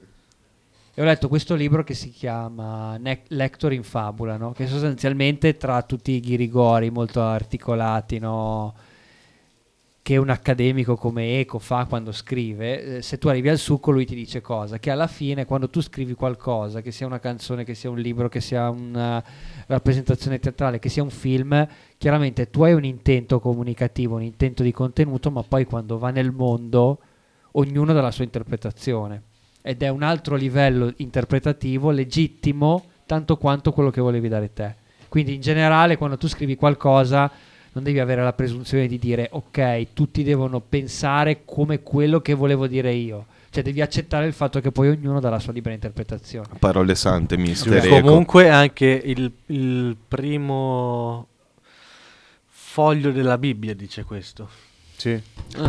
e ho letto questo libro che si chiama Ne- Lector in Fabula, no? che sostanzialmente tra tutti i ghirigori molto articolati, no? Che un accademico come Eco fa quando scrive, eh, se tu arrivi al succo lui ti dice cosa? Che alla fine quando tu scrivi qualcosa, che sia una canzone, che sia un libro, che sia una rappresentazione teatrale, che sia un film, chiaramente tu hai un intento comunicativo, un intento di contenuto, ma poi quando va nel mondo ognuno dà la sua interpretazione ed è un altro livello interpretativo legittimo tanto quanto quello che volevi dare te. Quindi in generale quando tu scrivi qualcosa non devi avere la presunzione di dire ok, tutti devono pensare come quello che volevo dire io. Cioè devi accettare il fatto che poi ognuno dà la sua libera interpretazione. Parole sante, mister. Eco. Comunque anche il, il primo foglio della Bibbia dice questo. Sì.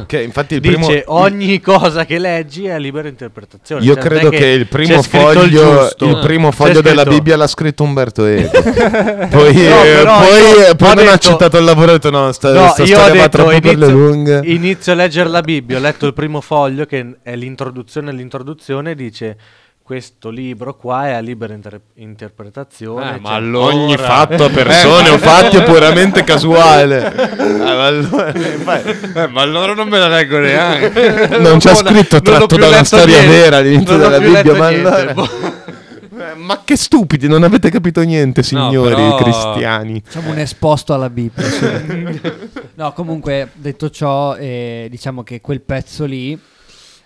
Che infatti il dice primo... ogni cosa che leggi è libera interpretazione. Io Cioè, credo che, il primo il foglio, giusto. il primo foglio della Bibbia l'ha scritto Umberto Eco. poi No, poi, io poi non ha detto- accettato il lavoro e ha detto no, sta, No, sta storia va detto troppo per le inizio, lunghe. inizio a leggere la Bibbia, ho letto il primo foglio che è l'introduzione all'introduzione dice questo libro qua è a libera inter- interpretazione. Eh, ma cioè- allora- Ogni fatto a persone o fatti è puramente casuale. Eh, ma, allora, Eh, ma allora non me la leggo neanche. non c'è Non ho- scritto tratto da una storia niente. vera all'inizio Non della Bibbia. Ma, allora- boh. Eh, ma che stupidi, non avete capito niente, signori però- cristiani. Facciamo un esposto alla Bibbia. no, comunque, detto ciò, eh, diciamo che quel pezzo lì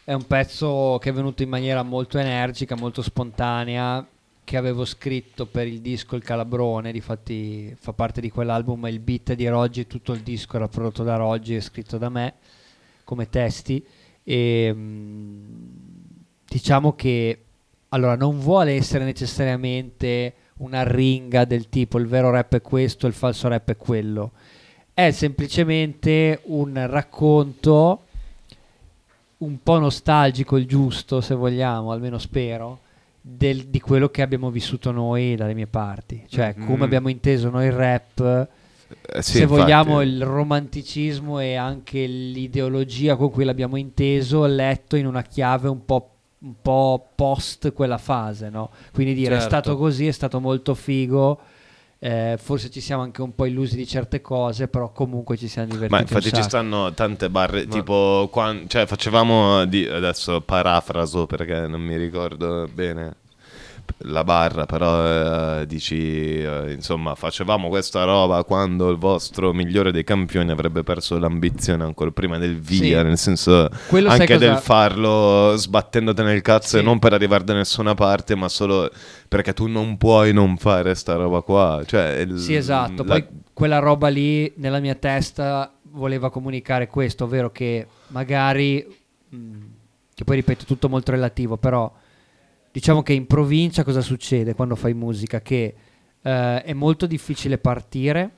è un pezzo che è venuto in maniera molto energica, molto spontanea, che avevo scritto per il disco Il Calabrone, difatti fa parte di quell'album, il beat di Roggi, tutto il disco era prodotto da Roggi e scritto da me come testi e mm, diciamo che allora non vuole essere necessariamente una ringa del tipo il vero rap è questo, il falso rap è quello. È semplicemente un racconto un po' nostalgico, il giusto, se vogliamo, almeno spero, del- di quello che abbiamo vissuto noi dalle mie parti. Cioè, Mhm. come abbiamo inteso noi il rap, Eh, sì, se infatti. vogliamo il romanticismo e anche l'ideologia con cui l'abbiamo inteso, letto in una chiave un po', un po' post quella fase, no? Quindi dire è Certo. stato così, è stato molto figo. Eh, forse ci siamo anche un po' illusi di certe cose, però comunque ci siamo divertiti. Ma infatti ci stanno tante barre, tipo, quan- cioè facevamo, di, adesso parafraso perché non mi ricordo bene la barra, però eh, dici, eh, insomma, facevamo questa roba quando il vostro migliore dei campioni avrebbe perso l'ambizione ancora prima del via, Sì. nel senso Quello anche cosa- del farlo sbattendoti nel cazzo e Sì. non per arrivare da nessuna parte, ma solo perché tu non puoi non fare sta roba qua. Cioè, il- Sì, esatto. la- Poi quella roba lì nella mia testa voleva comunicare questo, ovvero che magari, mh, che poi ripeto, tutto molto relativo, però diciamo che in provincia cosa succede quando fai musica? Che eh, è molto difficile partire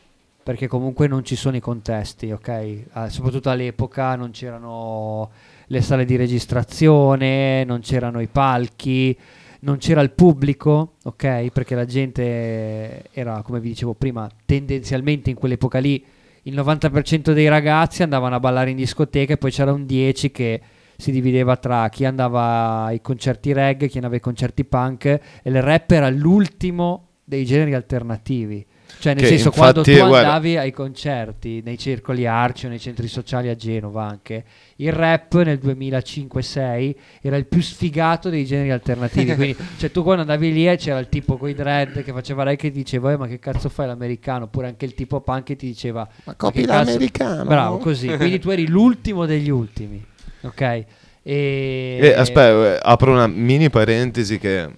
perché comunque non ci sono i contesti, ok? Ah, soprattutto all'epoca non c'erano le sale di registrazione, non c'erano i palchi, non c'era il pubblico, ok? Perché la gente era, come vi dicevo prima, tendenzialmente in quell'epoca lì il 90% dei ragazzi andavano a ballare in discoteca e poi c'era un 10 che si divideva tra chi andava ai concerti reggae, chi andava ai concerti punk e il rap era l'ultimo dei generi alternativi. Cioè, nel Che senso, quando tu infatti, guarda- andavi ai concerti, nei circoli arci o nei centri sociali a Genova anche, il rap nel 2005-6 era il più sfigato dei generi alternativi. Quindi, cioè, tu quando andavi lì e c'era il tipo con i dread che faceva lei che diceva, "Eh, ma che cazzo fai l'americano? Oppure anche il tipo punk che ti diceva, Ma copi l'americano?" Bravo, così. Quindi tu eri l'ultimo degli ultimi, ok? E... Eh, aspetta, eh, apro una mini parentesi che,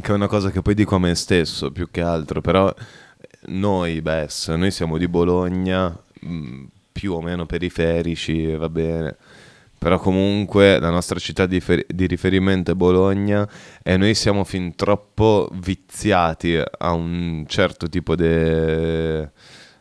che è una cosa che poi dico a me stesso più che altro, però eh, noi, Bess, noi siamo di Bologna, mh, più o meno periferici, va bene, però comunque la nostra città di, fer- di riferimento è Bologna e noi siamo fin troppo viziati a un certo tipo de-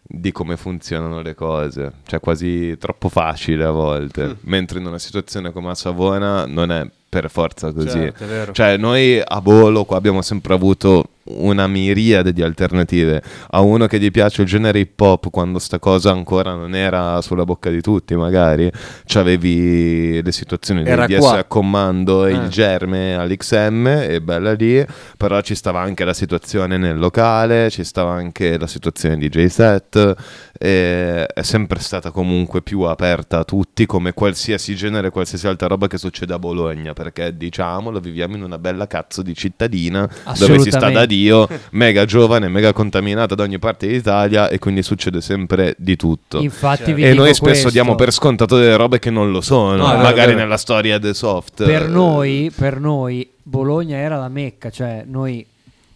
di come funzionano le cose, cioè quasi troppo facile a volte, mentre in una situazione come a Savona non è per forza così. Certo, è vero. Cioè noi a Bolo qua abbiamo sempre avuto una miriade di alternative. A uno che gli piace il genere hip hop quando sta cosa ancora non era sulla bocca di tutti magari, c'avevi le situazioni di Era DS qua. a comando e Eh. il germe all'XM e bella lì, però ci stava anche la situazione nel locale, ci stava anche la situazione di J set e è sempre stata comunque più aperta a tutti come qualsiasi genere, qualsiasi altra roba che succede a Bologna, perché diciamolo, viviamo in una bella cazzo di cittadina dove si sta da. Dio, mega giovane, mega contaminata da ogni parte d'Italia e quindi succede sempre di tutto. Infatti vi e dico noi spesso questo. diamo per scontato delle robe che non lo sono, No, magari è vero. nella storia The Soft. per eh, noi, per noi Bologna era la mecca, cioè noi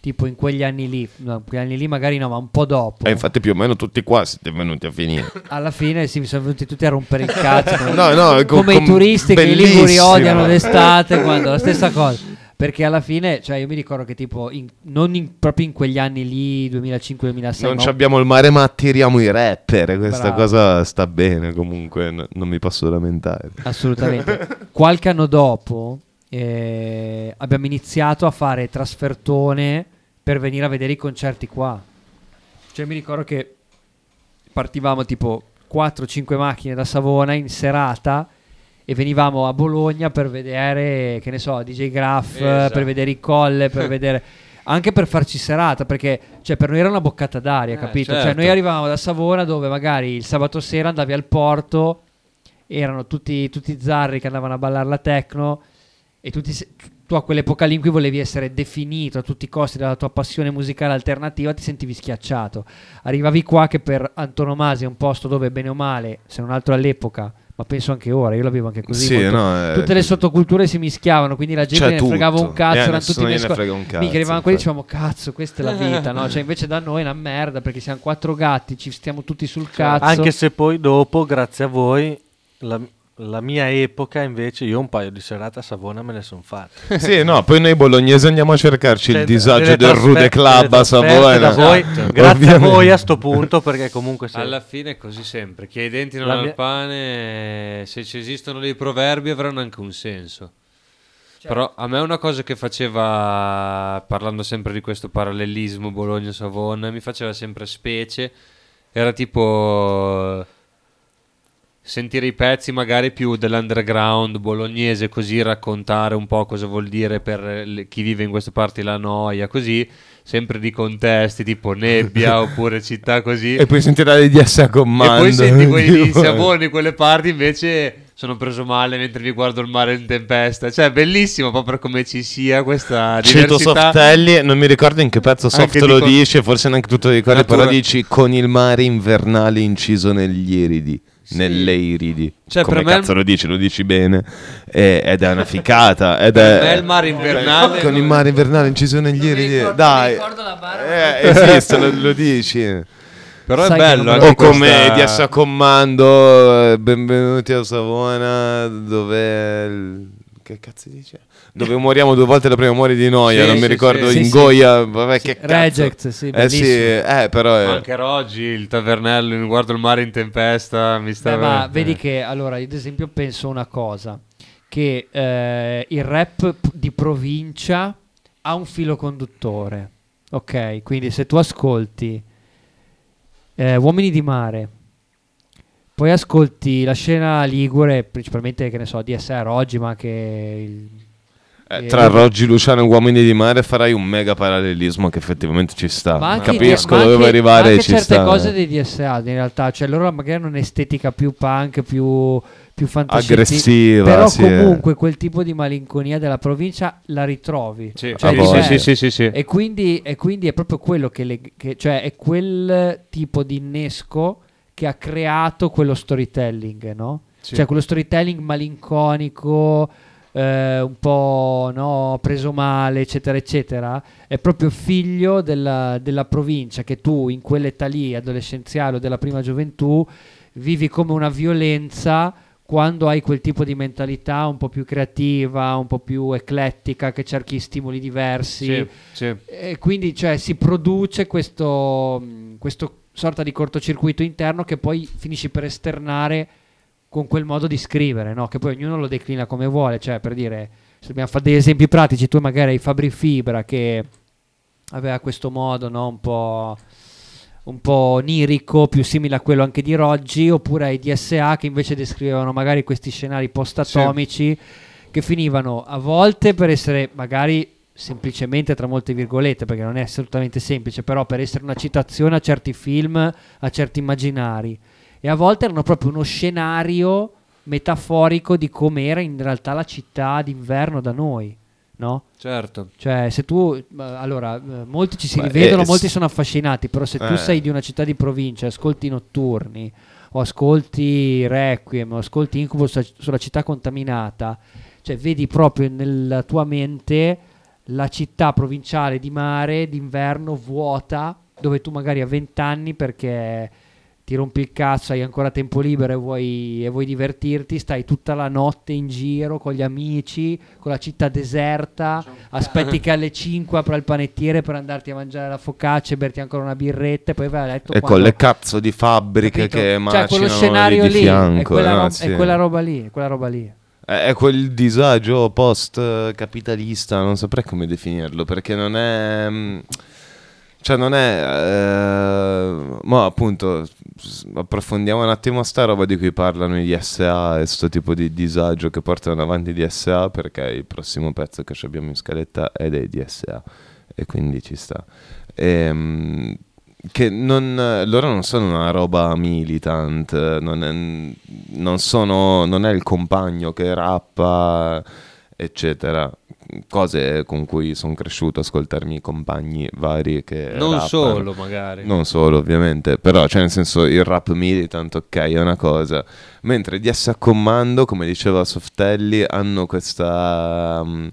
tipo in quegli anni lì, no, in quegli anni lì magari no, ma un po' dopo. E infatti più o meno tutti qua siete venuti a finire. Alla fine sì, mi sono venuti tutti a rompere il cazzo. come, No, no, co- come i com- turisti che i liguri bellissimo. odiano l'estate, quando la stessa cosa. Perché alla fine, cioè io mi ricordo che tipo, in- non in- proprio in quegli anni lì, 2005-2006, Non ci abbiamo il mare ma attiriamo i rapper, questa Bravo. cosa sta bene comunque, no- non mi posso lamentare. Assolutamente. Qualche anno dopo eh, abbiamo iniziato a fare trasfertone per venire a vedere i concerti qua. Cioè mi ricordo che partivamo tipo 4-5 macchine da Savona in serata e venivamo a Bologna per vedere, che ne so, DJ Graff, Esatto. per vedere i colle, per vedere... Anche per farci serata, perché cioè, per noi era una boccata d'aria, Eh, capito? Cioè certo. noi arrivavamo da Savona dove magari il sabato sera andavi al porto erano tutti, tutti zarri che andavano a ballare la techno e tutti tu a quell'epoca lì in cui volevi essere definito a tutti i costi dalla tua passione musicale alternativa ti sentivi schiacciato arrivavi qua che per antonomasia è un posto dove bene o male se non altro all'epoca ma penso anche ora io l'avevo anche così Sì, molto- no, eh, tutte le sottoculture si mischiavano quindi la gente ne fregava tutto. un cazzo Eh, erano tutti mesco- frega un cazzo, Minchia, arrivavano quelli e infatti. dicevamo cazzo questa è la vita no? cioè invece da noi è una merda perché siamo quattro gatti ci stiamo tutti sul cazzo Anche se poi dopo, grazie a voi, la, la mia epoca invece, io un paio di serate a Savona me ne sono fatte. Sì, no, poi noi bolognesi andiamo a cercarci Cioè, il disagio del Rude Club a Savona. da voi, Esatto. grazie a Ovviamente. voi a sto punto perché comunque se- Alla fine è così sempre. Chi ha i denti non La ha il mia- pane, se ci esistono dei proverbi avranno anche un senso. Certo. Però a me una cosa che faceva, parlando sempre di questo parallelismo Bologna-Savona, mi faceva sempre specie, era tipo sentire i pezzi magari più dell'underground bolognese, così raccontare un po' cosa vuol dire per le- chi vive in queste parti la noia, così, sempre di contesti tipo nebbia oppure città così. E poi sentirà di DS a comando. E poi senti quelli di Savone, quelle parti invece sono preso male mentre mi guardo il mare in tempesta. Cioè, bellissimo proprio come ci sia questa Cito diversità. Softelli, non mi ricordo in che pezzo Soft Anche lo dice, forse neanche tutto lo Natura- però dici con il mare invernale inciso negli iridi. Nelle iridi, Cioè, come per me- cazzo lo dici? Lo dici bene, E- ed è una ficata. Ed è... me il mare invernale con il mare invernale inciso negli iridi, dai, la barra eh, esiste, lo, lo dici. Però Sai è bello O come questa- a comando, eh, benvenuti a Savona, dove... il- Che cazzo dice? Dove moriamo due volte la prima muori di noia, Sì, non mi sì, ricordo sì. in Sì, sì. Goia, vabbè che cazzo. Reject, sì, Eh sì, bellissimo. eh, però è... Ma anche oggi il tavernello, mi guardo il mare in tempesta, mi Beh, sta... ma eh. vedi che allora, ad esempio, penso una cosa: che eh, il rap di provincia ha un filo conduttore. Ok, quindi se tu ascolti eh, Uomini di mare, poi ascolti la scena ligure, principalmente che ne so, DSR oggi, ma anche il, Eh, tra Roggi, Luciano e Uomini di Mare farai un mega parallelismo che effettivamente ci sta. ma anche, Capisco ma dove anche- arrivare ma e anche ci certe sta. cose dei DSA in realtà, cioè loro magari hanno un'estetica più punk, più, più. Aggressiva, Però sì, eh. comunque quel tipo di malinconia della provincia la ritrovi. Sì, Cioè, a sì, voglia. sì, sì, sì, sì. E quindi, e quindi è proprio quello che, le- che- cioè è quel tipo di innesco che ha creato quello storytelling, no? Sì. Cioè quello storytelling malinconico, eh, un po' no, preso male, eccetera, eccetera, è proprio figlio della, della provincia che tu in quell'età lì, adolescenziale o della prima gioventù, vivi come una violenza quando hai quel tipo di mentalità un po' più creativa, un po' più eclettica, che cerchi stimoli diversi. Sì, sì. E quindi cioè, si produce questo, questo sorta di cortocircuito interno che poi finisci per esternare con quel modo di scrivere, no? che poi ognuno lo declina come vuole, cioè per dire, se dobbiamo fare degli esempi pratici, tu magari hai Fabri Fibra che aveva questo modo no? un po' un po' onirico, più simile a quello anche di Roggi, oppure ai DSA che invece descrivevano magari questi scenari post-atomici che finivano a volte per essere magari semplicemente tra molte virgolette, perché non è assolutamente semplice, però per essere una citazione a certi film, a certi immaginari. E a volte erano proprio uno scenario metaforico di com'era in realtà la città d'inverno da noi, no? Certo. Cioè, se tu, allora, eh, molti ci si Beh, rivedono, eh, molti s- sono affascinati, però se tu Eh. sei di una città di provincia, ascolti notturni, o ascolti Requiem, o ascolti Incubus su- sulla città contaminata, cioè vedi proprio nella tua mente la città provinciale di mare d'inverno vuota, dove tu magari a 20 anni perché ti rompi il cazzo, hai ancora tempo libero e vuoi, e vuoi divertirti, stai tutta la notte in giro con gli amici, con la città deserta, aspetti che alle 5 apra il panettiere per andarti a mangiare la focaccia e berti ancora una birretta e poi vai a letto E con quando- le cazzo di fabbriche capito? che cioè, quello lì scenario di lì, è, fianco. quella no? roba, Sì. è quella roba lì, è quella roba lì. È è quel disagio post-capitalista, non saprei come definirlo, perché non è... Cioè non è... Eh, ma appunto, approfondiamo un attimo sta roba di cui parlano gli SA e sto tipo di disagio che portano avanti gli SA, perché il prossimo pezzo che abbiamo in scaletta è dei DSA, e quindi ci sta. Ehm, che non, loro non sono una roba militant, non è, non sono, non è il compagno che rappa, eccetera. Cose con cui sono cresciuto, ascoltarmi i compagni vari che Non rappano. solo, magari. Non solo, ovviamente, però, cioè, nel senso, il rap militant, ok, è una cosa. Mentre di a comando, come diceva Softelli, hanno questa. mm,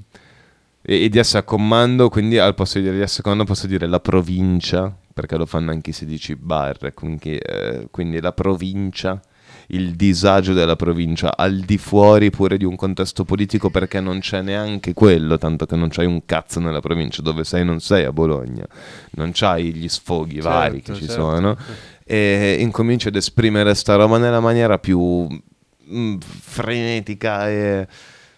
e, di a comando, quindi al posto di dire di a comando, posso dire la provincia, perché lo fanno anche i 16 bar, quindi, eh, quindi la provincia. Il disagio della provincia al di fuori pure di un contesto politico perché non c'è neanche quello, tanto che non c'hai un cazzo nella provincia dove sei, non sei a Bologna, non c'hai gli sfoghi vari che Certo, ci certo. sono e incominci ad esprimere sta roba nella maniera più mm, frenetica e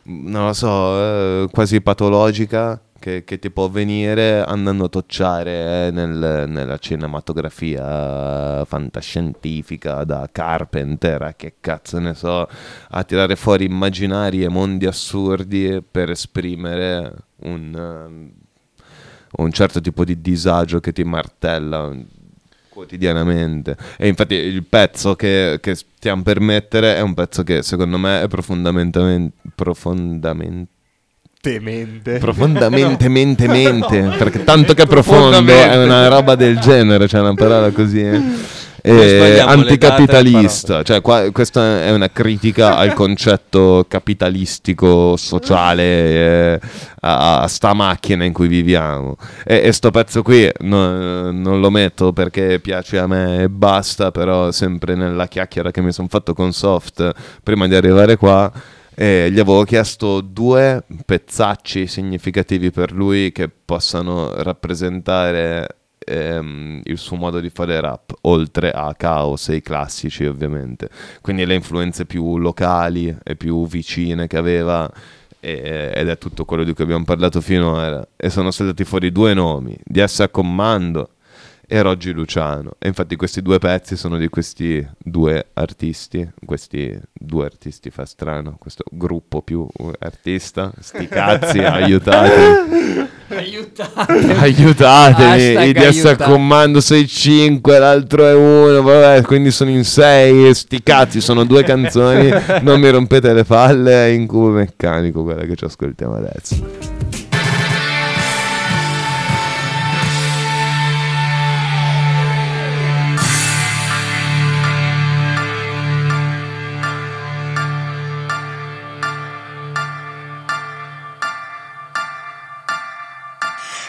mm, non lo so, eh, quasi patologica che, che ti può avvenire andando a tocciare eh, nel- nella cinematografia fantascientifica da Carpenter, a che cazzo ne so, a tirare fuori immaginari e mondi assurdi per esprimere un, ehm, un certo tipo di disagio che ti martella quotidianamente. E infatti il pezzo che, che stiamo per mettere è un pezzo che secondo me è profondamente... profondamente Temente. Profondamente, mente, mente, perché tanto che profondo è una roba del genere, c'è una parola così. eh. Eh, anticapitalista, cioè qua, questa è una critica al concetto capitalistico sociale, eh, a, a sta macchina in cui viviamo. E, e sto pezzo qui no- non lo metto perché piace a me e basta, però sempre nella chiacchiera che mi sono fatto con Soft prima di arrivare qua. E gli avevo chiesto due pezzacci significativi per lui che possano rappresentare ehm, il suo modo di fare rap, oltre a Chaos e i classici ovviamente. Quindi le influenze più locali e più vicine che aveva ed è tutto quello di cui abbiamo parlato finora. E sono saltati fuori due nomi, di S a Commando e Roggi Luciano. E infatti questi due pezzi sono di questi due artisti, questi due artisti fa strano, questo gruppo più artista, sti cazzi, aiutatemi. Aiutate. Aiutatemi, Hashtag i DS a aiutate. comando 6-5, l'altro è 1, vabbè, quindi sono in 6, sti cazzi, sono due canzoni, non mi rompete le palle, è incubo meccanico quella che ci ascoltiamo adesso.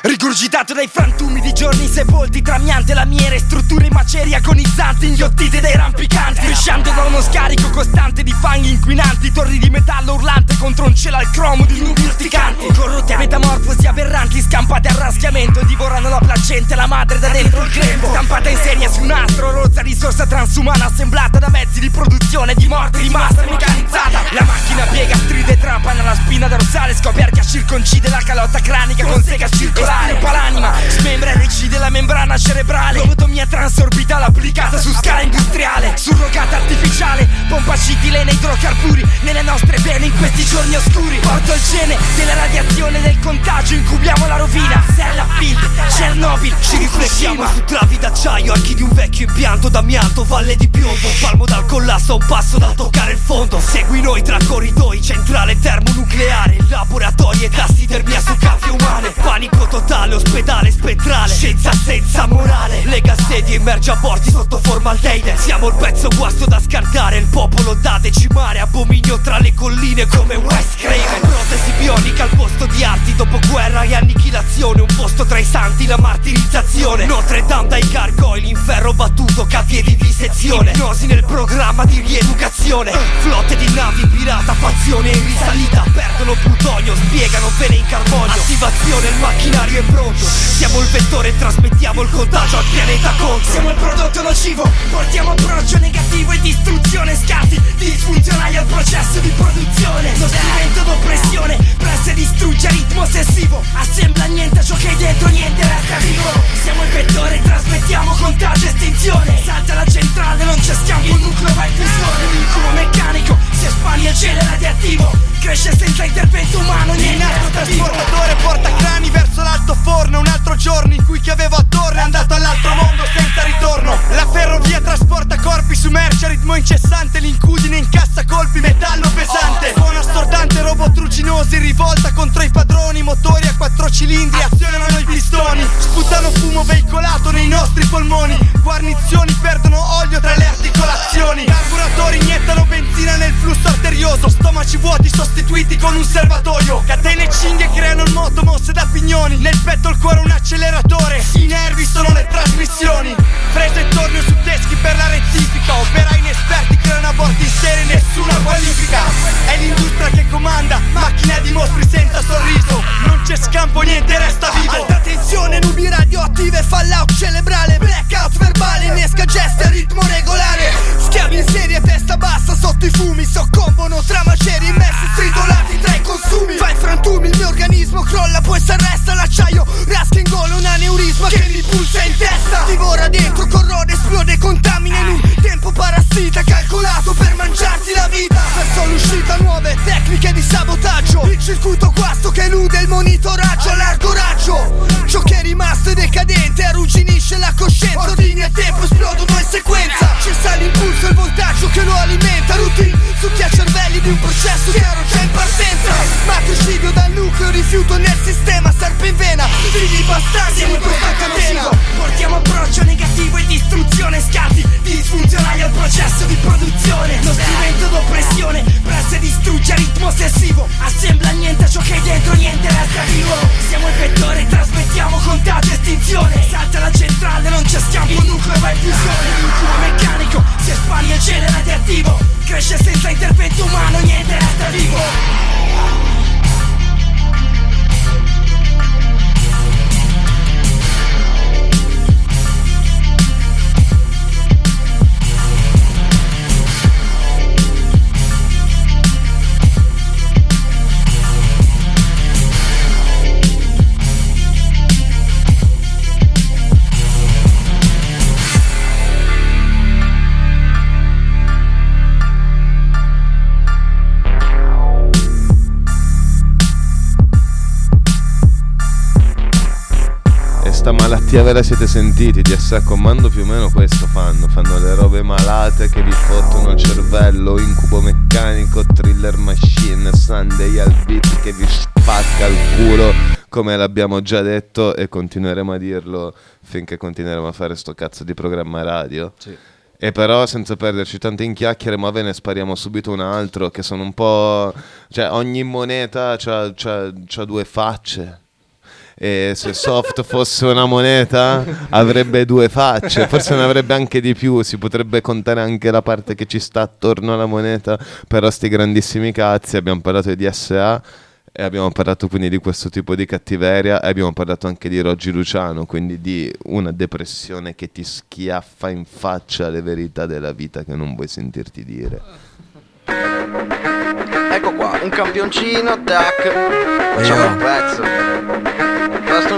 Rigurgitato dai frantumi di giorni sepolti Tramiante lamiere, strutture in macerie agonizzanti Inghiottite dai rampicanti Strisciando da uno scarico costante di fanghi inquinanti Torri di metallo urlante contro un cielo al cromo di nubi urticanti. Corrotti a metamorfosi aberranti Scampate a raschiamento Divorano la placenta e la madre da dentro il grembo. Stampata in serie su un astro Rozza risorsa transumana Assemblata da mezzi di produzione Di morte rimasta meccanizzata. La macchina piega, stride trapana La spina dorsale scopre che circoncide La calotta cranica con sega circolare muscolare Sviluppa l'anima, smembra e recide la membrana cerebrale. Lobotomia transorbitale applicata su scala industriale Surrogata artificiale, pompa citilene idrocarburi Nelle nostre vene in questi giorni oscuri. Porto il gene della radiazione del contagio Incubiamo la rovina, Sellafield, Chernobyl Ci riflettiamo su travi d'acciaio Archi di un vecchio impianto d'amianto Valle di piombo, palmo dal collasso un passo dal toccare il fondo. Segui noi tra corridoi, centrale termonucleare Laboratori e tassidermia su cavie umane. Panico totale, ospedale spettrale Scienza senza morale. Lega sedie, immerge aborti sotto formaldeide Siamo il pezzo guasto da scartare Il popolo da decimare Abominio tra le colline come West Craven. Protesi bionica al posto di arti Dopoguerra e annichilazione Un posto tra i santi, la martirizzazione. Notre Dame dai gargoyle Inferro battuto, cavie di dissezione Ipnosi nel programma di rieducazione. Flotte di navi, pirata, fazione in risalita. Perdono plutonio, spiegano vene in carbonio. Attivazione, il macchinario è pronto. Siamo il vettore e trasmettiamo il contagio al pianeta contro. Siamo il prodotto nocivo, portiamo approccio negativo e distruzione Scarti disfunzionali al processo di produzione. Lo strumento d'oppressione, pressa e distrugge a ritmo ossessivo. Assembla niente ciò che hai dentro, niente resta vivo Siamo il vettore, trasmettiamo contagio e estinzione. Salta la centrale, non c'è scambio, il nucleo va in fusione Un incubo meccanico, si espande il gene radioattivo. Cresce senza intervento umano, niente resta vivo trasportatore porta crani verso l'alto forno Un altro giorno in cui chi avevo attorno è andato all'altro mondo senza ritorno. La ferrovia trasporta corpi su merci a ritmo incessante L'incudine incassa colpi, metallo pesante. Suono assordante, robot trucinosi in rivolta contro i padroni Motori a quattro cilindri azionano i pistoni. Sputano fumo veicolato nei nostri polmoni Guarnizioni perdono olio tra le articolazioni. Carburatori iniettano benzina nel flusso arterioso Stomaci vuoti sostituiti con un serbatoio. Catene cinghie creano il moto mosse da pignoni Nel petto il cuore un acceleratore. I nervi sono le trasmissioni. Prese e torno su teschi per la rettifica. Operai inesperti creano aborti in serie nessuna qualifica. È l'industria che comanda Macchina di mostri senza sorriso. Non c'è scampo niente resta vivo. Alta tensione, nubi radioattive, fallout cerebrale. Blackout verbale, innesca gesti a ritmo regolare. Schiavi in serie, testa bassa sotto i fumi. Soccombono tra maceri immessi, stritolati tra i consumi. Fai frantumi, il mio organismo crolla, poi s'arresta L'acciaio rasca in gola un aneurisma che mi pulsa in testa. Divora dentro, corrode, esplode, contamina in un tempo parassita Calcolato per mangiarti la vita. Verso l'uscita nuove tecniche di sabotaggio. Il circuito guasto che elude il monitoraggio a largo raggio. Ciò che è rimasto è decadente arrugginisce la coscienza. Ordini e tempo esplodono in sequenza. Cessa l'impulso e il voltaggio che lo alimenta. Routine succhia cervelli di un processo chiaro già in partenza. Matricidio dal nucleo, rifiuto nel sistema Serpe in vena, figli bastanti in questa catena. Portiamo approccio negativo e distruzione Scatti disfunzionali al processo di produzione. Lo strumento d'oppressione pressa e distrugge a ritmo ossessivo. Assembla niente ciò che hai dentro, niente resta vivo Siamo il vettore, trasmettiamo contagio e estinzione. Salta la centrale, non c'è scambio, il nucleo va in fusione. L'incubo meccanico, si espande il gene radioattivo Cresce senza intervento umano, niente resta vivo malattia ve la siete sentiti? Di essere a comando più o meno questo fanno. Fanno le robe malate che vi fottono il cervello, incubo meccanico, thriller machine, Sunday al beat che vi spacca il culo, come l'abbiamo già detto e continueremo a dirlo finché continueremo a fare sto cazzo di programma radio. E però senza perderci tanto in chiacchiere, ma ve ne spariamo subito un altro che sono un po'... Cioè ogni moneta c'ha, c'ha- c'ha due facce. E se soft fosse una moneta avrebbe due facce, forse ne avrebbe anche di più, si potrebbe contare anche la parte che ci sta attorno alla moneta, però sti grandissimi cazzi, abbiamo parlato di DSA e abbiamo parlato quindi di questo tipo di cattiveria e abbiamo parlato anche di Roggi Luciano, quindi di una depressione che ti schiaffa in faccia le verità della vita che non vuoi sentirti dire. Ecco qua, un campioncino, tac. Facciamo un pezzo.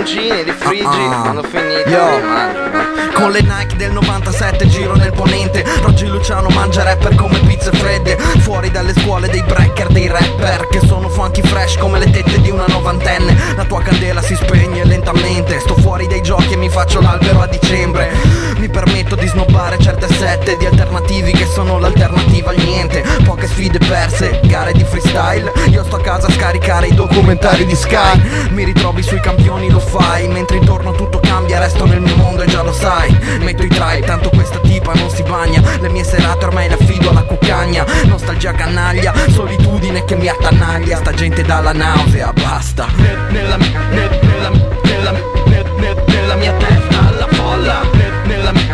Un palloncini, li friggi, Ah, quando finito Yo. li? Con le Nike del 97 giro nel ponente. Oggi Luciano mangia rapper come pizze fredde Fuori dalle scuole dei breaker, dei rapper Che sono funky fresh come le tette di una novantenne. La tua candela si spegne lentamente. Sto fuori dai giochi e mi faccio l'albero a dicembre. Mi permetto di snobbare certe sette Di alternativi che sono l'alternativa al niente. Poche sfide perse, gare di freestyle. Io sto a casa a scaricare i documentari di Sky. Mi ritrovi sui campioni, lo fai Mentre intorno tutto cambia, resto nel mio mondo e già lo sai. Metto i tribe, tanto questa tipa non si bagna. Le mie serate ormai le affido alla cuccagna. Nostalgia canaglia, solitudine che mi attanaglia. Sta gente dalla nausea, basta. Nella, nella, nella, nella, nella, mia testa alla folla. Nella, nella,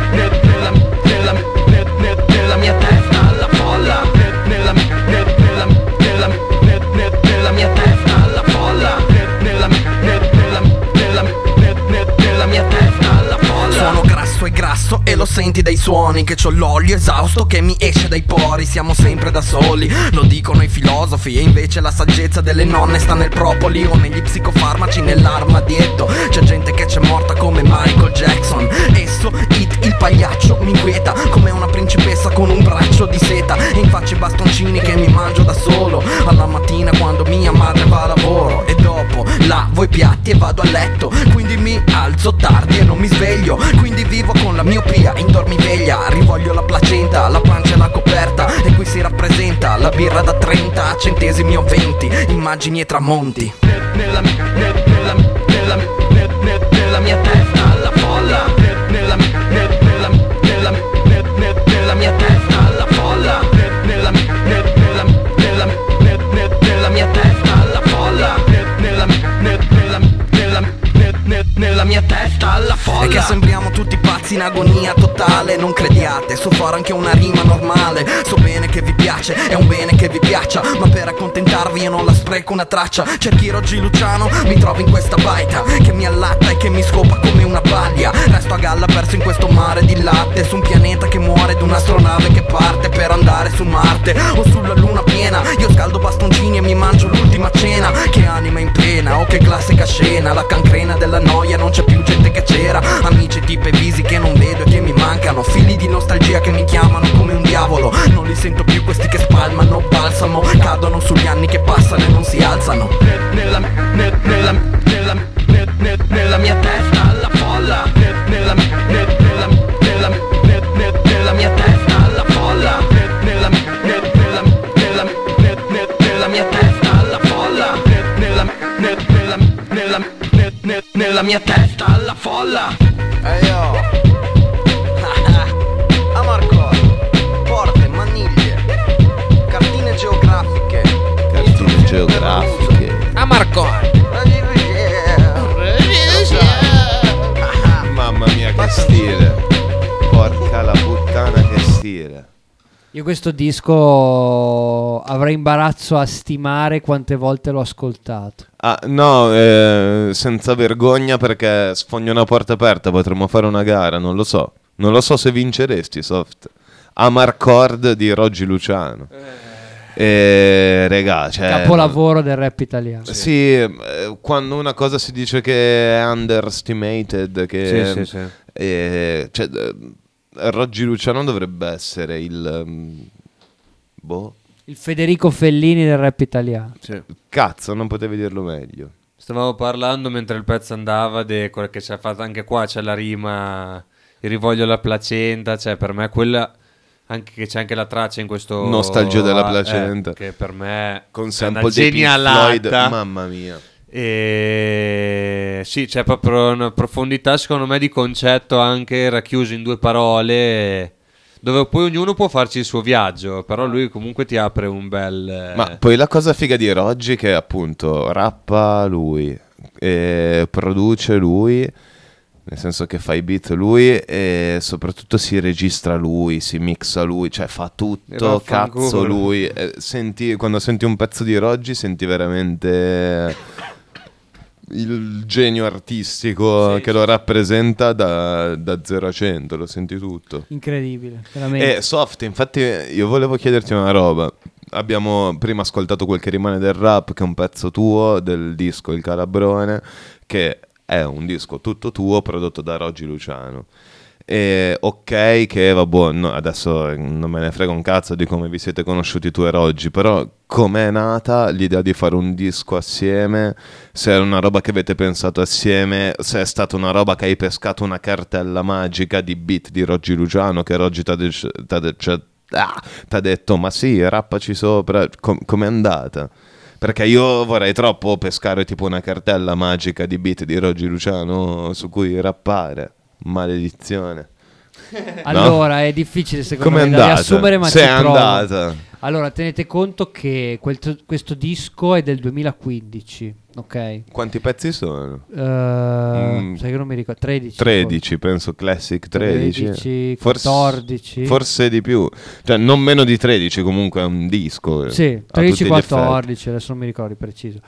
E grasso e lo senti dai suoni Che c'ho l'olio esausto che mi esce dai pori. Siamo sempre da soli, lo dicono i filosofi E invece la saggezza delle nonne sta nel propoli O negli psicofarmaci, nell'armadietto. C'è gente che c'è morta come Michael Jackson. Esso, It, il pagliaccio mi inquieta Come una principessa con un braccio di seta. E in faccia i bastoncini che mi mangio da solo. Alla mattina quando mia madre va a lavoro E dopo lavo i piatti e vado a letto. Quindi mi alzo tardi e non mi sveglio. Quindi vivo con la miopia in dormiveglia Rivoglio la placenta, la pancia e la coperta E qui si rappresenta la birra da 30 centesimi o 20 Immagini e tramonti. Nella, nella, nella, nella, mia testa alla folla. Nella mia testa alla folla. E che sembriamo tutti pazzi in agonia totale Non crediate, so fare anche una rima normale. So bene che vi piace, è un bene che vi piaccia Ma per accontentarvi io non la spreco una traccia. Cerchi Roggi Luciano, mi trovo in questa baita Che mi allatta e che mi scopa come una paglia. Resto a galla perso in questo mare di latte Su un pianeta che muore ed un'astronave che parte Per andare su Marte. O sulla luna piena Io scaldo bastoncini e mi mangio l'ultima cena. Che anima in pena, oh che classica scena La cancrena della noia, non c'è più gente che c'era. Amici tipe visi che non vedo e che mi mancano. Figli di nostalgia che mi chiamano come un diavolo. Non li sento più questi che spalmano balsamo. Cadono sugli anni che passano e non si alzano. Nella, nella, nella, nella, nella, mia testa alla folla. Nella, nella, nella, nella mia testa alla folla Ehi yo, A Marco, porte, maniglie, cartine geografiche Cartine geografiche. A Marconi. Mamma mia, che stile. Porca la puttana, che stile. Io questo disco avrei imbarazzo a stimare quante volte l'ho ascoltato. Ah, no, eh, senza vergogna perché sfogno una porta aperta, potremmo fare una gara, non lo so. Non lo so se vinceresti, Soft. Amarcord di Roggi Luciano. E, regà, cioè... Capolavoro del rap italiano. Sì, eh, quando una cosa si dice che è underestimated, che... Sì, sì, sì. eh, cioè, eh, Roggi Luciano dovrebbe essere il... mm, boh... Il Federico Fellini del rap italiano. Cazzo, non potevi dirlo meglio. Stavamo parlando mentre il pezzo andava di quello che ci ha fatto anche qua, c'è la rima, il rivoglio alla placenta, cioè per me quella, anche che c'è anche la traccia in questo... Nostalgia della eh, placenta. che per me Con è una sample dei Pink genialata. Floyd, mamma mia. E sì, c'è proprio una profondità secondo me di concetto anche racchiuso in due parole dove poi ognuno può farci il suo viaggio, però lui comunque ti apre un bel... eh, Ma poi la cosa figa di Roggi è che appunto rappa lui, produce lui, nel senso che fa i beat lui e soprattutto si registra lui, si mixa lui, cioè fa tutto cazzo lui. Senti, quando senti un pezzo di Roggi senti veramente il genio artistico che lo rappresenta da, da 0 a 100, lo senti tutto. Incredibile, veramente. E Soft, infatti io volevo chiederti una roba. Abbiamo prima ascoltato quel che rimane del rap, che è un pezzo tuo del disco Il Calabrone, che è un disco tutto tuo prodotto da Roggi Luciano. E ok che vabbè, no, adesso non me ne frega un cazzo di come vi siete conosciuti tu e Roggi, però com'è nata l'idea di fare un disco assieme? Se è una roba che avete pensato assieme, se è stata una roba che hai pescato una cartella magica di beat di Roggi Luciano che Roggi ti ha de- cioè, ah, detto ma sì, rappaci sopra, Com- com'è andata? Perché io vorrei troppo pescare tipo una cartella magica di beat di Roggi Luciano su cui rappare. Maledizione. Allora, è difficile secondo Com'è me da andata? riassumere, ma Se ci è provo. andata. Allora, tenete conto che quel- questo disco è del 2015, ok? Quanti pezzi sono? Eh, Mm. Sai che non mi ricordo, 13. 13, penso Classic 13. 13, Forse- 14. Forse di più. Cioè, non meno di 13, comunque è un disco. eh, Sì, a tutti gli 13-14, adesso non mi ricordo di preciso.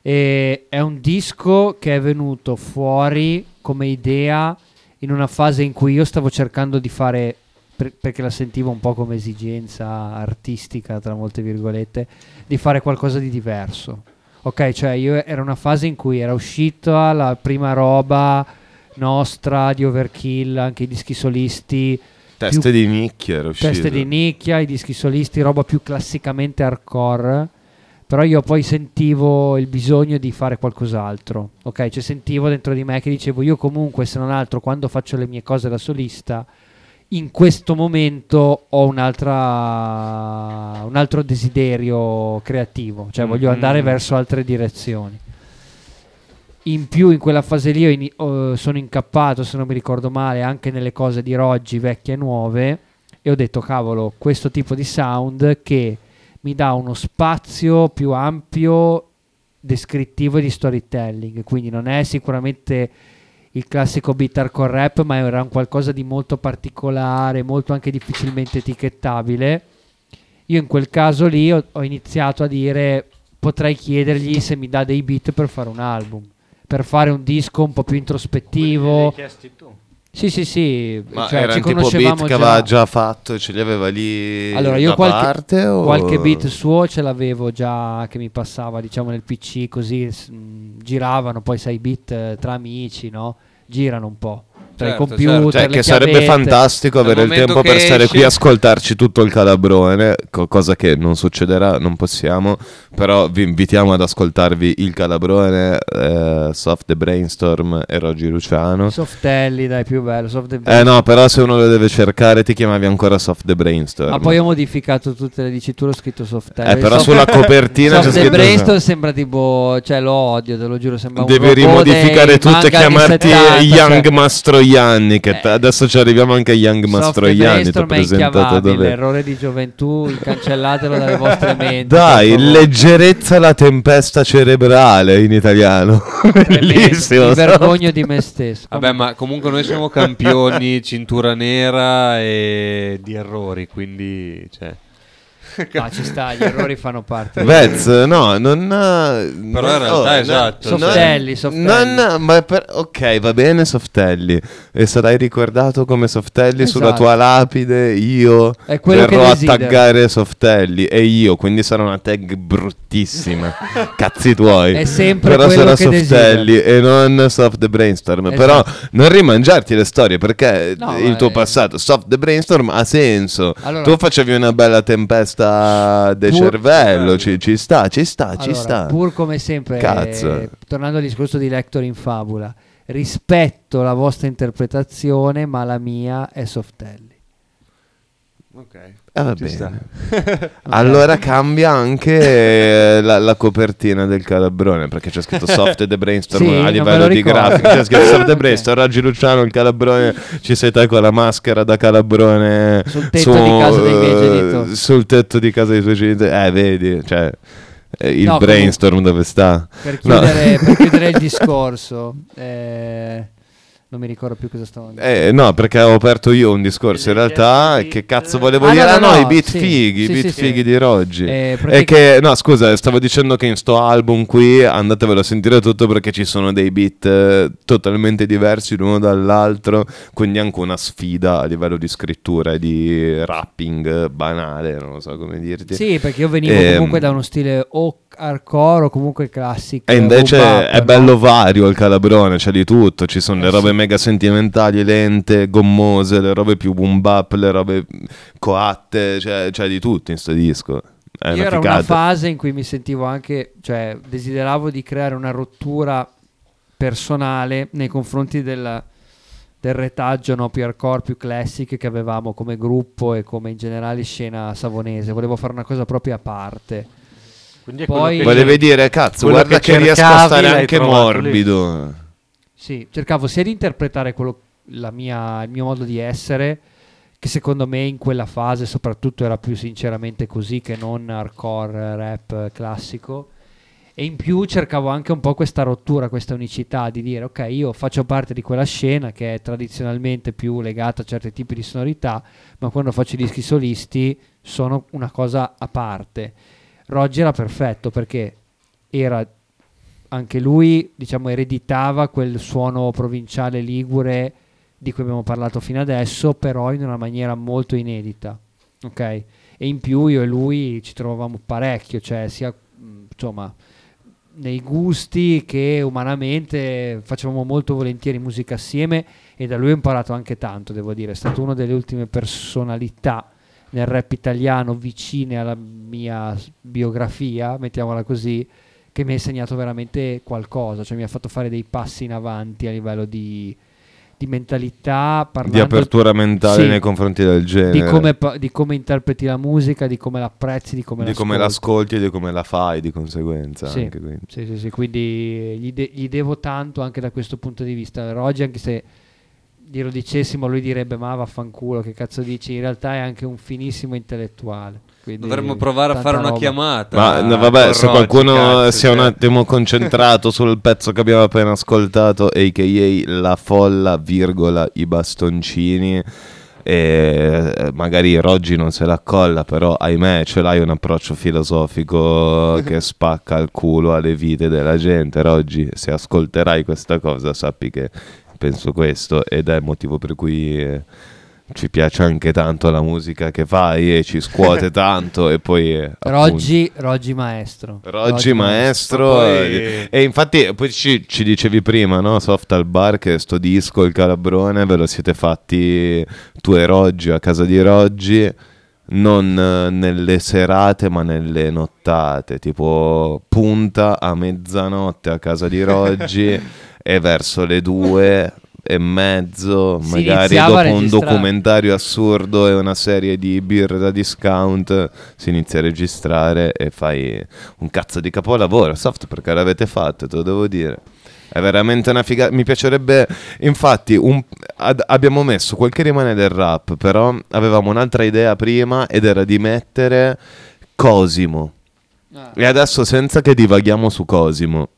E è un disco che è venuto fuori come idea in una fase in cui io stavo cercando di fare, per- perché la sentivo un po' come esigenza artistica, tra molte virgolette, di fare qualcosa di diverso. Ok, cioè io era una fase in cui era uscita la prima roba nostra di Overkill, anche i dischi solisti. Teste di nicchia era uscito. Teste di nicchia, i dischi solisti, roba più classicamente hardcore. Però io poi sentivo il bisogno di fare qualcos'altro. Ok, cioè sentivo dentro di me che dicevo io comunque se non altro quando faccio le mie cose da solista in questo momento ho un'altra un altro desiderio creativo, cioè voglio Mhm. andare verso altre direzioni. In più in quella fase lì ini- ho- sono incappato, se non mi ricordo male, anche nelle cose di Roggi vecchie e nuove e ho detto cavolo, questo tipo di sound che mi dà uno spazio più ampio descrittivo di storytelling, quindi non è sicuramente il classico beat hardcore rap, ma era un qualcosa di molto particolare, molto anche difficilmente etichettabile. Io in quel caso lì ho, ho iniziato a dire potrei chiedergli se mi dà dei beat per fare un album, per fare un disco un po' più introspettivo. chiesti tu. Sì, sì, sì, Ma cioè, era ci tipo beat che già. aveva già fatto e ce li aveva lì Allora, io qualche, parte? o- qualche beat suo ce l'avevo già che mi passava, diciamo, nel PC, così mh, giravano, poi sai, beat eh, tra amici, no? Girano un po'. Tra Certo, i computer, Cioè, le che sarebbe fantastico avere il tempo per stare esce- qui a ascoltarci tutto il calabrone, co- cosa che non succederà, non possiamo, però vi invitiamo ad ascoltarvi il calabrone, eh, Soft the Brainstorm e Roggi Luciano. Softelli, dai, più bello. Soft the Eh no, però se uno lo deve cercare ti chiamavi ancora Soft the Brainstorm. Ma poi ho modificato tutte le diciture, ho scritto Softelli. Eh, però Soft- sulla copertina Soft c'è the scritto- Brainstorm sembra tipo, cioè lo odio, te lo giuro, sembra un Devi rimodificare tutto e chiamarti 70, Young cioè. Mastroianni. Che Eh. adesso ci arriviamo anche a Young Mastroianni. Ti ho presentato dove. errore di gioventù, cancellatelo dalle vostre menti. Dai, leggerezza la tempesta cerebrale in italiano. Bellissimo. Mi vergogno di me stesso. Vabbè, ma comunque noi siamo campioni, cintura nera e di errori, quindi... Cioè. No, ci sta, gli errori fanno parte. Vez, no, non. Però in realtà, esatto, non- Softelli, Softelli. non- ma per- ok, va bene, Softelli. E sarai ricordato come Softelli sulla Esatto. tua lapide. Io verrò a taggare Softelli. E io, quindi sarà una tag bruttissima. Cazzi tuoi. È sempre Però sarà che Softelli e non Soft the Brainstorm. Esatto. Però non rimangiarti le storie perché No, il tuo è- passato, Soft the Brainstorm, ha senso. Allora- tu facevi una bella tempesta del Pur- cervello. Ci, ci sta, ci sta, ci Allora, sta. Pur come sempre, Cazzo. eh, tornando al discorso di Lector in fabula, rispetto la vostra interpretazione, ma la mia è Softelli. Ok. Eh, va bene. Allora cambia anche eh, la, la copertina del calabrone perché c'è scritto Soft the Brainstorm Sì, a livello lo di grafica. C'è scritto Soft the. Brainstorm, Raggi Luciano, il calabrone. Ci sei te con la maschera da calabrone Sul tetto di casa dei miei eh, genitori. Sul tetto di casa dei tuoi genitori. Eh, vedi, cioè. eh, il No, brainstorm dove sta? Per No. chiudere, per chiudere il discorso, eh, Non mi ricordo più cosa stavo dicendo. Eh, no, perché ho aperto io un discorso. In realtà, che cazzo volevo Ah, dire? no, Ah, no, no, no, i beat sì, fighi, i sì, beat sì, sì. fighi di Roggi. Eh, E pratica- che, no, scusa, stavo dicendo che in sto album qui andatevelo a sentire tutto perché ci sono dei beat eh, totalmente diversi l'uno dall'altro. Quindi anche una sfida a livello di scrittura e di rapping eh, banale, non lo so come dirti. Sì, perché io venivo Ehm, comunque da uno stile o hardcore o comunque classico. E invece bap, è no? bello vario il calabrone, c'è di tutto, ci sono le Eh, robe sì. Mega sentimentali, lente, gommose, le robe più boom bap, le robe coatte, c'è, c'è di tutto in sto disco. È Io una era una fase in cui mi sentivo anche, cioè desideravo di creare una rottura personale nei confronti del, del retaggio no, più hardcore, più classic che avevamo come gruppo e come in generale scena savonese. Volevo fare una cosa proprio a parte. Quindi è Poi- Volevi dire, cazzo, guarda che, che riesco a stare anche trovato lì. Sì, cercavo sia di interpretare quello, mia- il mio modo di essere, che secondo me in quella fase soprattutto era più sinceramente così che non hardcore rap classico. E in più cercavo anche un po' questa rottura, questa unicità di dire ok, io faccio parte di quella scena che è tradizionalmente più legata a certi tipi di sonorità, ma quando faccio i dischi solisti sono una cosa a parte. Roggi era perfetto perché era anche lui, diciamo, ereditava quel suono provinciale ligure di cui abbiamo parlato fino adesso, però in una maniera molto inedita. Ok? E in più io e lui ci trovavamo parecchio, cioè sia mh, insomma nei gusti che umanamente facevamo molto volentieri musica assieme e da lui ho imparato anche tanto, devo dire, è stato una delle ultime personalità nel rap italiano vicine alla mia biografia, mettiamola così, che mi ha insegnato veramente qualcosa, cioè mi ha fatto fare dei passi in avanti a livello di, di mentalità, Di apertura mentale Sì, nei confronti del genere. di come, di come interpreti la musica, di come l'apprezzi, di come di come l'ascolti. l'ascolti e di come la fai di conseguenza. Sì, anche, quindi. sì, sì, sì, quindi gli, de- gli devo tanto anche da questo punto di vista. Roggi, anche se glielo dicessimo, lui direbbe ma vaffanculo, che cazzo dici? In realtà è anche un finissimo intellettuale. Quindi Dovremmo provare a fare una roba. chiamata. Ma no, con vabbè, se qualcuno cazzo, si è un cioè. attimo concentrato sul pezzo che abbiamo appena ascoltato, a.k.a. La folla, virgola, i bastoncini. E eh, magari Roggi non se la colla, però ahimè ce l'hai un approccio filosofico che spacca il culo alle vite della gente. Roggi, se ascolterai questa cosa, sappi che penso questo ed è il motivo per cui eh, ci piace anche tanto la musica che fai e ci scuote tanto e poi eh, appunto, Roggi, Roggi maestro. Roggi maestro Poi- e, e infatti poi ci, ci dicevi prima no? Soft al bar che sto disco il calabrone ve lo siete fatti tu e Roggi a casa di Roggi non eh, nelle serate ma nelle nottate tipo punta a mezzanotte a casa di Roggi e verso le due e mezzo Si magari dopo un documentario assurdo e una serie di birre da discount si inizia a registrare e fai un cazzo di capolavoro. Soft perché l'avete fatto te lo devo dire. È veramente una figata mi piacerebbe infatti un- ad- abbiamo messo quel che rimane del rap però avevamo un'altra idea prima ed era di mettere Cosimo. E adesso senza che divaghiamo su Cosimo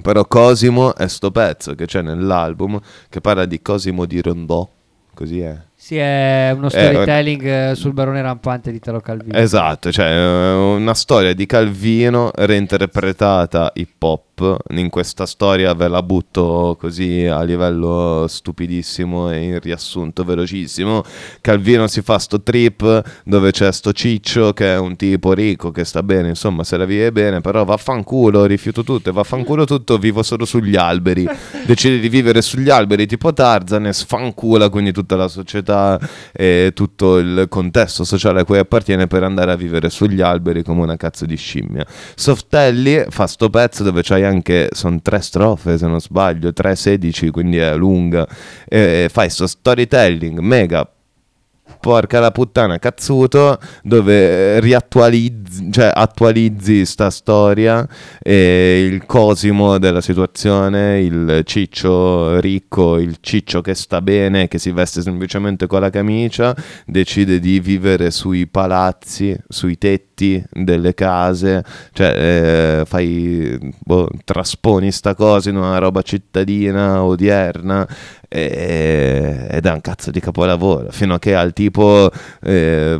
però Cosimo è sto pezzo che c'è nell'album che parla di Cosimo di Rondò così è Sì, è uno Eh, storytelling eh, sul barone rampante di Italo Calvino. Esatto, cioè eh, una storia di Calvino reinterpretata hip hop. In questa storia ve la butto così a livello stupidissimo e in riassunto velocissimo. Calvino si fa sto trip dove c'è sto ciccio che è un tipo ricco che sta bene, insomma se la vive bene, però vaffanculo, rifiuto tutto e vaffanculo tutto, vivo solo sugli alberi. Decide di vivere sugli alberi tipo Tarzan e sfancula quindi tutta la società e tutto il contesto sociale a cui appartiene per andare a vivere sugli alberi come una cazzo di scimmia. Softelli fa sto pezzo dove c'hai anche, sono tre strofe se non sbaglio, 3-16 quindi è lunga, e fai sto storytelling mega porca la puttana cazzuto dove riattualizzi, cioè attualizzi sta storia e il Cosimo della situazione, il ciccio ricco, il ciccio che sta bene, che si veste semplicemente con la camicia, decide di vivere sui palazzi, sui tetti delle case, cioè eh, fai, boh, trasponi sta cosa in una roba cittadina odierna e- ed è un cazzo di capolavoro, fino a che al tipo... eh,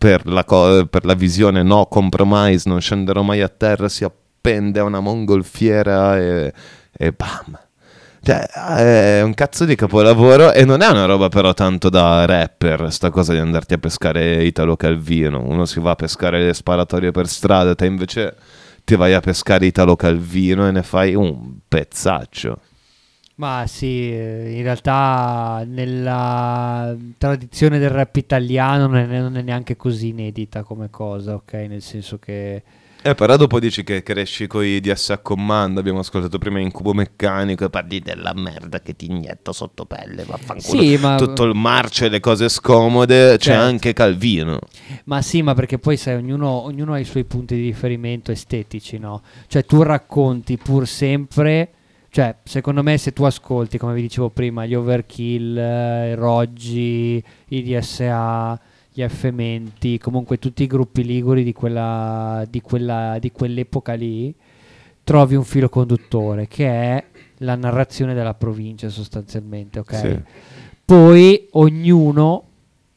per la, co- per la visione no compromise, non scenderò mai a terra, si appende a una mongolfiera e, e bam. Cioè, è un cazzo di capolavoro e non è una roba però tanto da rapper, sta cosa di andarti a pescare Italo Calvino. Uno si va a pescare le sparatorie per strada, te invece ti vai a pescare Italo Calvino e ne fai un pezzaccio. Ma sì, in realtà nella tradizione del rap italiano non è, non è neanche così inedita come cosa, ok? Nel senso che... Eh, però dopo dici che cresci con i DS a comando. Abbiamo ascoltato prima Incubo Meccanico e parli della merda che ti inietta sotto pelle. Vaffanculo. Sì, ma- Tutto il marcio e le cose scomode. C'è Certo. anche Calvino. Ma sì, ma perché poi sai, ognuno, ognuno ha i suoi punti di riferimento estetici, no? Cioè tu racconti pur sempre, cioè secondo me se tu ascolti, come vi dicevo prima, gli Overkill, eh, i Roggi, i DSA, gli F-Menti, comunque tutti i gruppi liguri di, quella, di, quella, di quell'epoca lì, trovi un filo conduttore che è la narrazione della provincia sostanzialmente, ok? Sì. Poi ognuno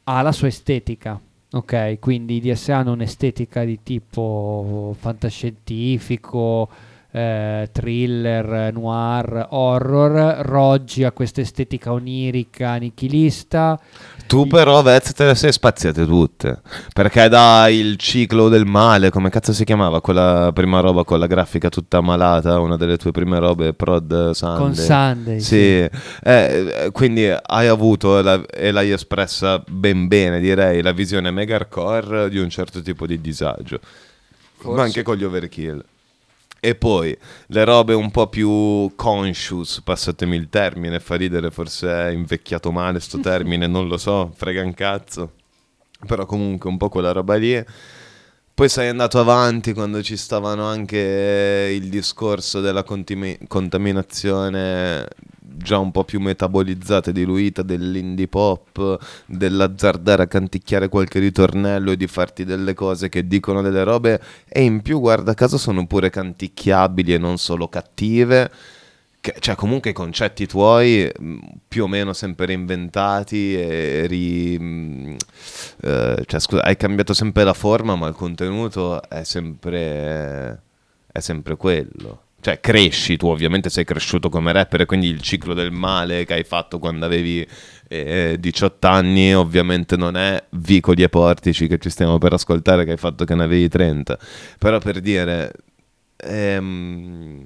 ha la sua estetica. Ok, quindi i DSA hanno un'estetica di tipo fantascientifico, eh, thriller, noir, horror. Roggi ha questa estetica onirica, nichilista. Tu però, Vez, te le sei spaziate tutte. Perché da il ciclo del male, come cazzo si chiamava quella prima roba con la grafica tutta malata, una delle tue prime robe, Prod Sunday. Con Sunday, Sì, sì. Eh, eh, quindi hai avuto la- e l'hai espressa ben bene, direi, la visione mega hardcore di un certo tipo di disagio. Forse. Ma anche con gli overkill. E poi le robe un po' più conscious, passatemi il termine, fa ridere, forse è invecchiato male sto termine, non lo so, frega un cazzo. Però comunque un po' quella roba lì. Poi sei andato avanti quando ci stavano anche il discorso della contimi- contaminazione già un po' più metabolizzata e diluita dell'indie pop, dell'azzardare a canticchiare qualche ritornello e di farti delle cose che dicono delle robe e in più guarda caso sono pure canticchiabili e non solo cattive. Che- cioè comunque i concetti tuoi mh, più o meno sempre reinventati e ri, mh, eh, cioè, scusa, hai cambiato sempre la forma ma il contenuto è sempre è sempre quello cioè cresci tu ovviamente sei cresciuto come rapper e quindi il ciclo del male che hai fatto quando avevi eh, 18 anni ovviamente non è Vicoli e Portici che ci stiamo per ascoltare che hai fatto che ne avevi 30 però per dire ehm,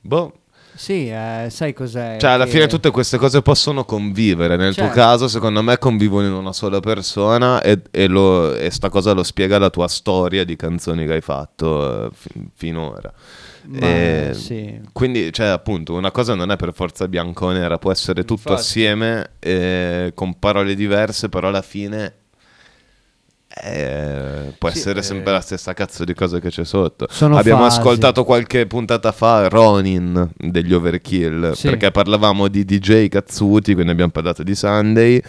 boh Sì, eh, sai cos'è? cioè, alla Che- fine tutte queste cose possono convivere. Nel tuo Certo. caso, secondo me, convivono in una sola persona e, e, lo- e sta cosa lo spiega la tua storia di canzoni che hai fatto eh, fi- finora. Ma, E sì. Quindi, cioè, appunto, una cosa non è per forza bianco o nera, può essere tutto Infatti. assieme eh, con parole diverse, però alla fine eh, può Sì, essere eh. sempre la stessa cazzo di cosa che c'è sotto. Abbiamo fasi. ascoltato qualche puntata fa Ronin degli Overkill Sì. perché parlavamo di DJ Cazzuti, quindi abbiamo parlato di Sunday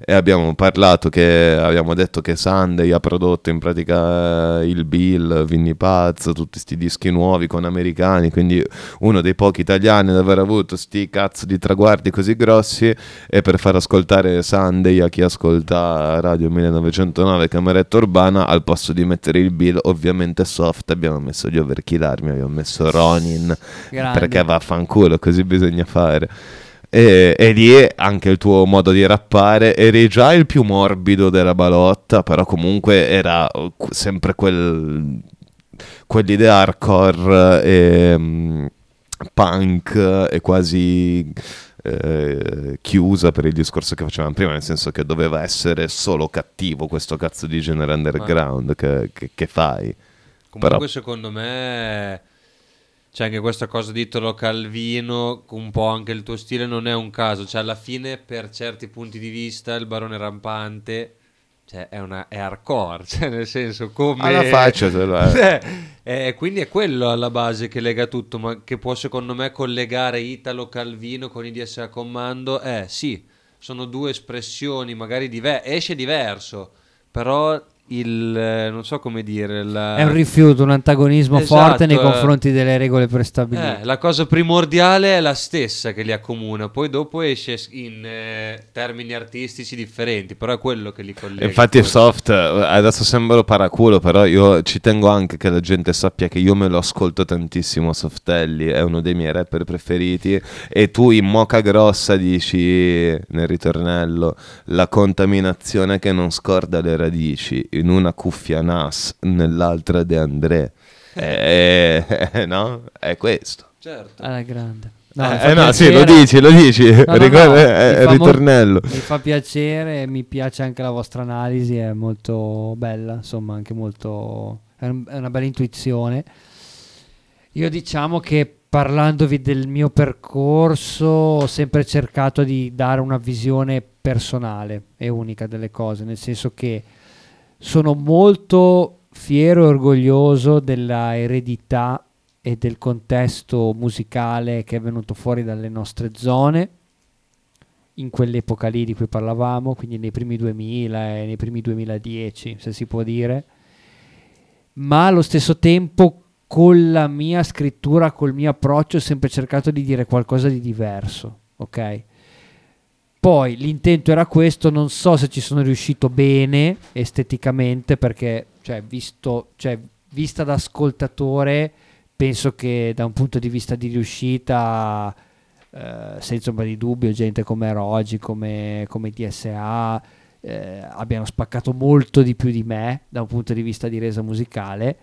e abbiamo parlato che abbiamo detto che Sunday ha prodotto in pratica eh, il Bill, Vinny Paz, tutti questi dischi nuovi con americani, quindi uno dei pochi italiani ad aver avuto sti cazzo di traguardi così grossi e per far ascoltare Sunday a chi ascolta Radio 1909 Cameretta Urbana al posto di mettere il Bill ovviamente soft abbiamo messo gli Overkill Army, abbiamo messo Ronin Grande. perché vaffanculo così bisogna fare e, e lì anche il tuo modo di rappare eri già il più morbido della balotta però comunque era uh, sempre quel quell'idea hardcore e mm, punk e quasi eh, chiusa per il discorso che facevamo prima, nel senso che doveva essere solo cattivo questo cazzo di genere underground che, che- che fai. Comunque Però- secondo me C'è anche questa cosa di Italo Calvino, un po' anche il tuo stile non è un caso, cioè alla fine per certi punti di vista il barone rampante cioè, è, una, è hardcore, cioè nel senso come... Alla faccia te lo è. Eh, eh, quindi è quello alla base che lega tutto, ma che può secondo me collegare Italo Calvino con i DSA Commando, eh sì, sono due espressioni magari diverse, esce diverso, però il, eh, non so come dire, la... È un rifiuto, un antagonismo Esatto, forte nei eh. confronti delle regole prestabilite. Eh, la cosa primordiale è la stessa che li accomuna, poi dopo esce in eh, termini artistici differenti, però è quello che li collega. Infatti forse. soft, eh, adesso sembro paraculo, però io ci tengo anche che la gente sappia che io me lo ascolto tantissimo Softelli, è uno dei miei rapper preferiti e tu in moca grossa dici nel ritornello la contaminazione che non scorda le radici, in una cuffia Nas, nell'altra De André. Eh, eh, no? È questo. Certo. Alla grande. Eh, mi eh, fa no, sì, lo dici, lo dici. No, no, no, Ricorda- eh, mi fa mo- ritornello. mi fa piacere, mi piace anche la vostra analisi, è molto bella, insomma, anche molto... è, un- è una bella intuizione. Io diciamo che parlandovi del mio percorso ho sempre cercato di dare una visione personale e unica delle cose, nel senso che sono molto fiero e orgoglioso della eredità e del contesto musicale che è venuto fuori dalle nostre zone in quell'epoca lì di cui parlavamo, quindi nei primi 2000 e nei primi 2010, se si può dire, ma allo stesso tempo con la mia scrittura, col mio approccio ho sempre cercato di dire qualcosa di diverso, ok? Poi l'intento era questo, non so se ci sono riuscito bene esteticamente perché, cioè, visto, cioè, vista da ascoltatore, penso che da un punto di vista di riuscita, eh, senza ombra di dubbio, gente come Rogi, come, come DSA, eh, abbiano spaccato molto di più di me da un punto di vista di resa musicale,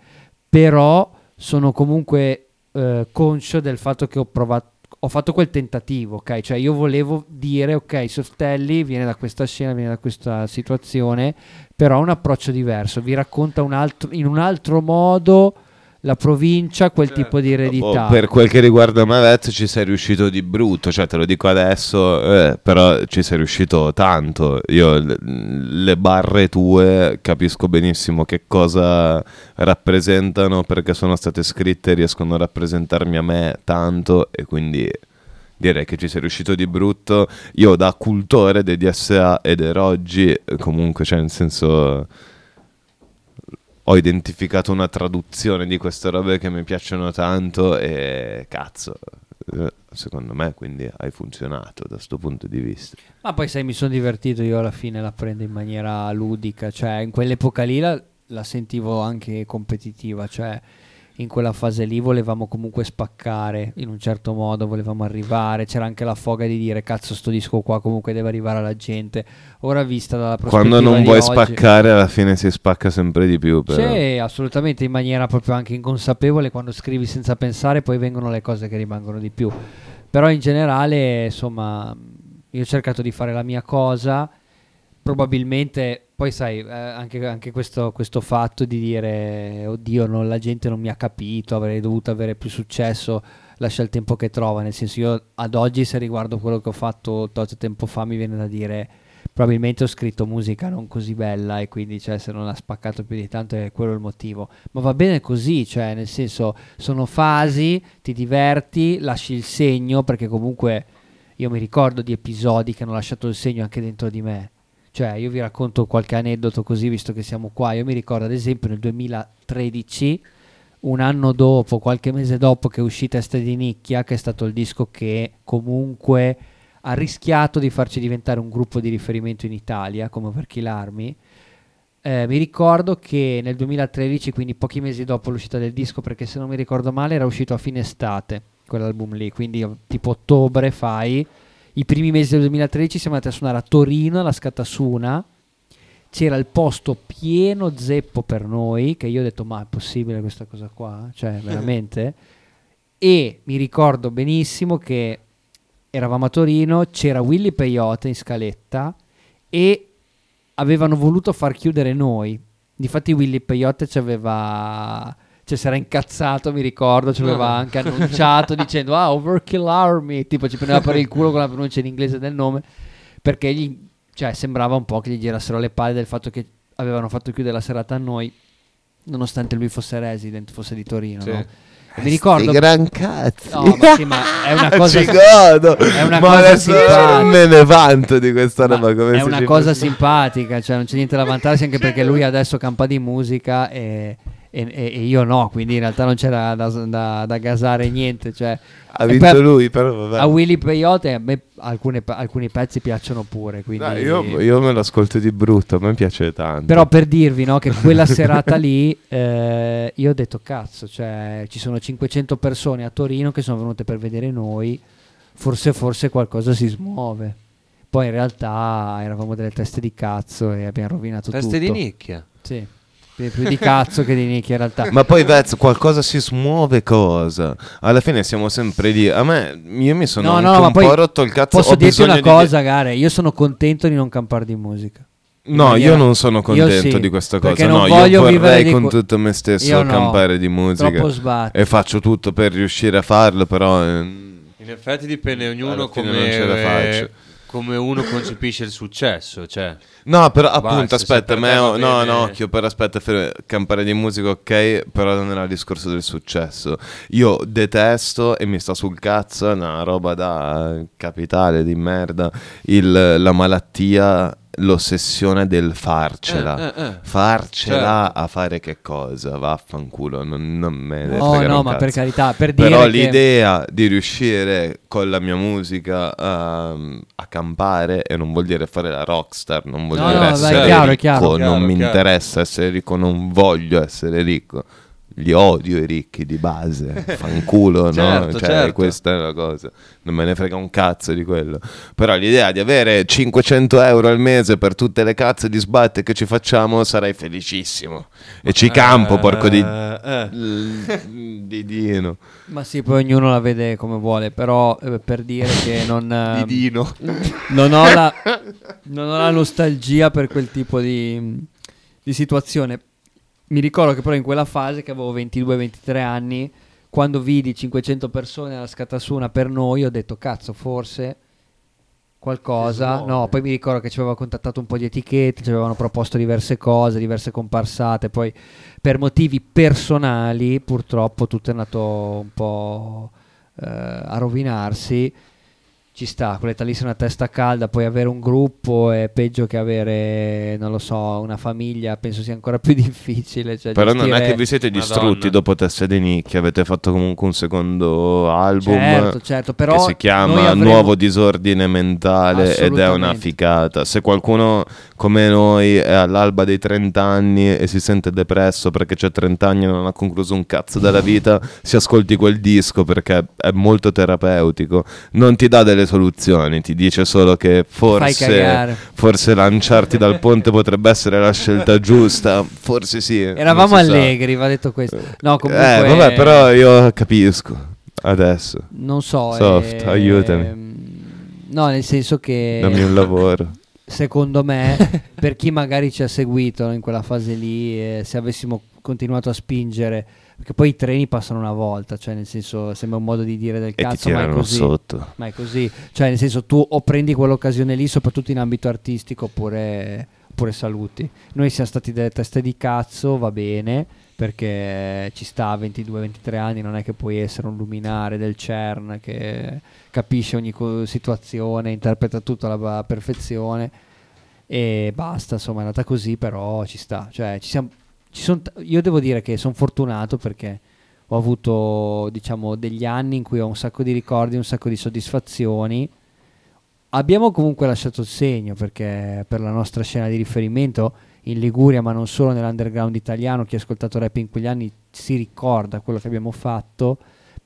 però sono comunque eh, conscio del fatto che ho provato ho fatto quel tentativo, ok? Cioè io volevo dire, ok, Softelli viene da questa scena, viene da questa situazione, però ha un approccio diverso, vi racconta un altro, in un altro modo la provincia, quel tipo di eredità. Oh, per quel che riguarda me, Vez, ci sei riuscito di brutto, cioè te lo dico adesso, eh, però ci sei riuscito tanto. Io le, barre tue capisco benissimo che cosa rappresentano perché sono state scritte riescono a rappresentarmi a me tanto e quindi direi che ci sei riuscito di brutto. Io da cultore dei DSA ed Eroggi, comunque, cioè nel senso ho identificato una traduzione di queste robe che mi piacciono tanto e cazzo, eh, secondo me quindi hai funzionato da questo punto di vista. Ma poi sai, mi sono divertito, io alla fine la prendo in maniera ludica, cioè in quell'epoca lì la, la sentivo anche competitiva, cioè in quella fase lì volevamo comunque spaccare in un certo modo, volevamo arrivare, c'era anche la foga di dire cazzo sto disco qua comunque deve arrivare alla gente. Ora vista dalla prospettiva Quando non vuoi oggi- spaccare alla fine si spacca sempre di più. Però. Sì, assolutamente in maniera proprio anche inconsapevole, quando scrivi senza pensare poi vengono le cose che rimangono di più. Però in generale, insomma, io ho cercato di fare la mia cosa, probabilmente, poi sai, eh, anche, anche questo, questo fatto di dire, oddio, non- la gente non mi ha capito, avrei dovuto avere più successo, lascia il tempo che trova, nel senso io ad oggi se riguardo quello che ho fatto tot tempo fa mi viene da dire probabilmente ho scritto musica non così bella e quindi cioè, se non ha spaccato più di tanto è quello il motivo. Ma va bene così, cioè nel senso sono fasi, ti diverti, lasci il segno perché comunque io mi ricordo di episodi che hanno lasciato il segno anche dentro di me. Cioè io vi racconto qualche aneddoto così visto che siamo qua. Io mi ricordo ad esempio nel 2013 un anno dopo, qualche mese dopo che è uscita Testa di Nicchia, che è stato il disco che comunque ha rischiato di farci diventare un gruppo di riferimento in Italia, come per Kilarmi. Eh, mi ricordo che nel 2013, quindi pochi mesi dopo l'uscita del disco, perché se non mi ricordo male era uscito a fine estate quell'album lì, quindi tipo ottobre fai. I primi mesi del 2013 siamo andati a suonare a Torino, alla Scatasuna. C'era il posto pieno zeppo per noi, che io ho detto ma è possibile questa cosa qua? Cioè veramente? e mi ricordo benissimo che eravamo a Torino, c'era Willy Peyote in scaletta e avevano voluto far chiudere noi. Difatti Willy Peyote ci aveva, cioè si era incazzato, mi ricordo, ci aveva anche annunciato dicendo ah, Overkill Army, tipo ci prendeva per il culo con la pronuncia in inglese del nome, perché gli, cioè, sembrava un po' che gli girassero le palle del fatto che avevano fatto chiudere la serata a noi, nonostante lui fosse resident, fosse di Torino, Sì. no? E mi ricordo... Gran cazzi. No, ma sì, ma è una cosa... Ci godo. È una ma cosa simpatica. me ne vanto di questa roba. Come è una cosa simpatica, cioè non c'è niente da vantarsi anche perché lui adesso campa di musica e, e- e- e io no, quindi in realtà non c'era da, da- da gasare niente. Cioè, Ha vinto poi lui, però vabbè. A Willy Peyote a me alcune- alcuni pezzi piacciono pure, quindi... Dai, io, io me lo ascolto di brutto, a me piace tanto. Però per dirvi no, che quella serata lì eh, io ho detto cazzo, cioè ci sono 500 persone a Torino che sono venute per vedere noi, forse forse qualcosa si smuove. Poi in realtà eravamo delle teste di cazzo e abbiamo rovinato Teste tutto. di nicchia. Sì, più più di cazzo che di nicchia in realtà. Ma poi Vez, qualcosa si smuove cosa? Alla fine siamo sempre lì. A me, io mi sono no, no, un po' rotto il cazzo. posso ho dirti una di- cosa, Gare, io sono contento di non campare di musica. No, maniera- io non sono contento sì, di questa cosa. No, io vorrei di con que- tutto me stesso Io no, campare di musica. troppo sbatti. E faccio tutto per riuscire a farlo, però. eh, In effetti dipende ognuno come, non ce la faccio. eh, come uno concepisce il successo. Cioè. No, però Basta, appunto, se aspetta, te va no, no, occhio, però aspetta, fer- campare di musica ok, però non era il discorso del successo. Io detesto e mi sta sul cazzo, è una roba da capitale di merda, il- la malattia, l'ossessione del farcela. Eh, eh, eh. Farcela Certo. a fare che cosa? Vaffanculo, non, non me ne No, no, ma cazzo. per carità, per dire Però che- l'idea di riuscire con la mia musica a, a campare e non vuol dire fare la rockstar, non vuol No, dire no, essere dai, è chiaro, ricco, chiaro. non Chiaro, mi chiaro. interessa essere ricco, non voglio essere ricco. Li odio i ricchi di base, fanculo, no? Certo, Cioè, certo. questa è la cosa. Non me ne frega un cazzo di quello. Però l'idea di avere 500 euro al mese per tutte le cazzo di sbatte che ci facciamo, sarei felicissimo. E ci campo, porco di... Eh, di Dino. Ma sì, poi ognuno la vede come vuole, però eh, per dire che non, ehm, Dino. non, ho la, non ho la nostalgia per quel tipo di, di situazione. Mi ricordo che però in quella fase, che avevo 22-23 anni, quando vidi 500 persone alla scatasuna per noi, ho detto cazzo, forse qualcosa. No, poi mi ricordo che ci aveva contattato un po' di etichette, ci avevano proposto diverse cose, diverse comparsate. Poi per motivi personali, purtroppo, tutto è andato un po' eh, a rovinarsi. Ci sta, quell'età lì una testa calda, poi avere un gruppo è peggio che avere, non lo so, una famiglia, penso sia ancora più difficile. Cioè Però non è gestire- che vi siete Madonna. distrutti dopo Teste di Nicchia, avete fatto comunque un secondo album Certo, certo, però che si chiama avremo- Nuovo disordine mentale ed è una ficata. Se qualcuno come noi è all'alba dei 30 anni e si sente depresso perché c'è 30 anni e non ha concluso un cazzo della vita, si ascolti quel disco perché è molto terapeutico. Non ti dà delle soluzioni, ti dice solo che forse, forse lanciarti dal ponte potrebbe essere la scelta giusta. Forse sì. Eravamo allegri, va detto questo. No, comunque... Eh, vabbè, però io capisco. Adesso. Non so. Soft, eh, aiutami. No, nel senso che... Dammi un lavoro. Secondo me, per chi magari ci ha seguito in quella fase lì, eh, se avessimo continuato a spingere, perché poi i treni passano una volta, cioè nel senso sembra un modo di dire del cazzo, ma è così. sotto. Ma è così, cioè nel senso tu o prendi quell'occasione lì, soprattutto in ambito artistico, oppure, oppure saluti. Noi siamo stati delle teste di cazzo, va bene, perché ci sta a 22-23 anni, non è che puoi essere un luminare del CERN che capisce ogni co- situazione, interpreta tutto alla perfezione e basta, insomma è andata così, però ci sta. Cioè, ci siamo, t- io devo dire che sono fortunato perché ho avuto diciamo degli anni in cui ho un sacco di ricordi, un sacco di soddisfazioni. Abbiamo comunque lasciato il segno perché per la nostra scena di riferimento in Liguria, ma non solo nell'underground italiano, chi ha ascoltato rap in quegli anni si ricorda quello che abbiamo fatto.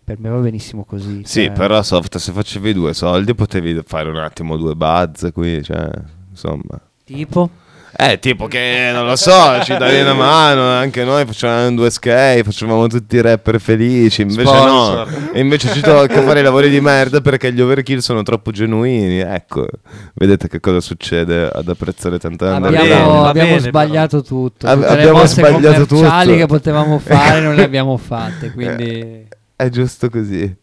Per me va benissimo così. Sì, cioè- però soft, se facevi due soldi potevi fare un attimo due buzz qui, cioè, insomma. Tipo? Eh, tipo che, non lo so, ci dai una mano, anche noi facevamo due skate, facevamo tutti i rapper felici, invece Sponsor. no. E invece ci tocca fare i lavori di merda perché gli overkill sono troppo genuini, ecco. Vedete che cosa succede ad apprezzare tante va underground. bene, Abbiamo, abbiamo bene, sbagliato tutto. Ab- Tutte le abbiamo sbagliato commerciali tutto. che potevamo fare non le abbiamo fatte. Quindi, È giusto così.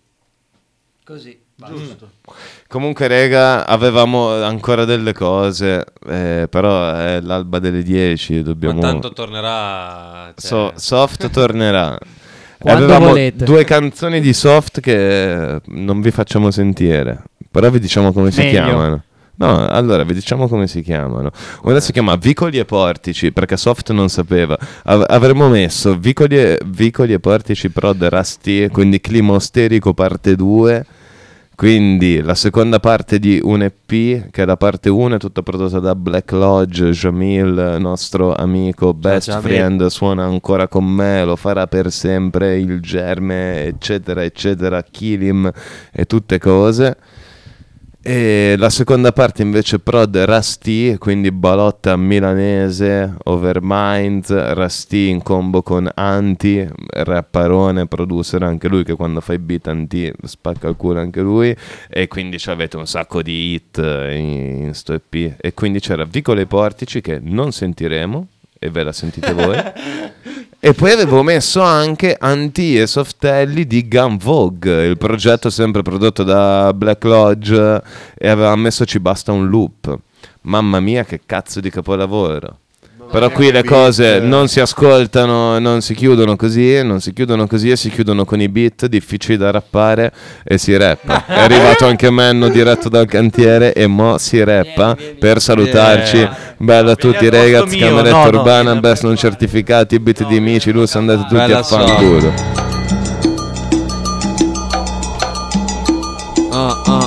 così. Giusto. Comunque, rega, avevamo ancora delle cose, eh, però è l'alba delle 10, dobbiamo... Ma tanto tornerà. cioè, So- soft tornerà. Quando Avevamo volete. due canzoni di soft che non vi facciamo sentire, però vi diciamo come si Meglio. chiamano. No, allora vi diciamo come si chiamano. Una si chiama Vicoli e Portici, perché Soft non sapeva. Av- avremmo messo Vicoli e, Vicoli e Portici Prod Rusty, quindi Clima Osterico parte 2. Quindi la seconda parte di un EP, che è la parte 1, è tutta prodotta da Black Lodge, Jamil, nostro amico, best Jamil. friend, suona ancora con me, lo farà per sempre, il germe, eccetera, eccetera, Kilim e tutte cose. E la seconda parte invece prod Rusty, quindi balotta milanese, Overmind, Rusty in combo con Anti, rapparone, producer anche lui che quando fa i beat Anti spacca il culo anche lui e quindi avete un sacco di hit in, in sto EP e quindi c'era Vicolo e Portici che non sentiremo e ve la sentite voi. E poi avevo messo anche Anti e Softelli di Gun Vogue, il progetto sempre prodotto da Black Lodge e aveva messo Ci basta un loop. Mamma mia che cazzo di capolavoro. Però qui le cose non si ascoltano, non si chiudono così, non si chiudono così e si chiudono con i beat difficili da rappare e si rappa. È arrivato anche Menno diretto dal cantiere e mo si rappa per salutarci. Bella a tutti ragazzi, cameretta No, no, urbana, vieni best non certificati, beat di amici, Luz andate tutti Bella a fanculo. Ah, ah,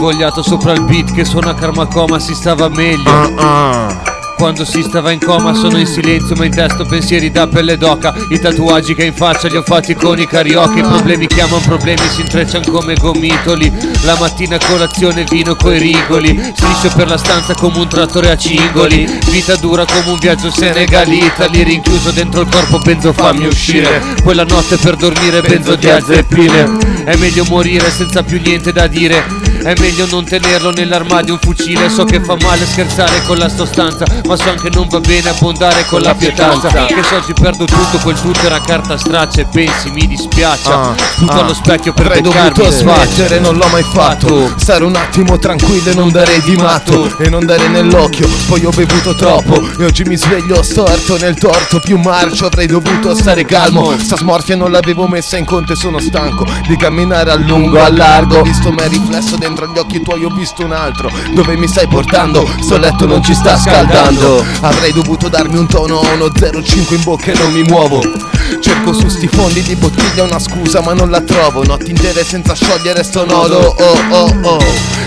Svogliato sopra il beat che suona Karma Coma si stava meglio. Ah, Quando si stava in coma sono in silenzio ma in testa ho pensieri da pelle d'oca. I tatuaggi che in faccia li ho fatti con i carioca. I problemi chiamano problemi si intrecciano come gomitoli. La mattina a colazione vino coi rigoli. Striscio per la stanza come un trattore a cingoli. Vita dura come un viaggio Senegal-Italy Rinchiuso dentro il corpo benzo fammi uscire. Quella notte per dormire benzo diazepine È meglio morire senza più niente da dire è meglio non tenerlo nell'armadio un fucile. So che fa male scherzare con la sostanza Ma so anche non va bene abbondare con la pietanza. Che se oggi perdo tutto quel tutto era carta straccia E pensi mi dispiace Ah, Tutto ah. allo specchio per Avrei dovuto smettere, non l'ho mai fatto. Stare un attimo tranquillo e non dare di matto. E non dare nell'occhio, poi ho bevuto troppo. E oggi mi sveglio storto nel torto Più marcio, avrei dovuto stare calmo. Sta smorfia non l'avevo messa in conto e sono stanco Di camminare a lungo, a largo. Visto me riflesso dentro gli occhi tuoi, ho visto un altro. Dove mi stai portando? Sto letto non ci sta scaldando. Avrei dovuto darmi un tono a uno 05 in bocca e non mi muovo. Cerco su sti fondi di bottiglia una scusa ma non la trovo. Notti intere senza sciogliere sto nodo. Oh oh oh.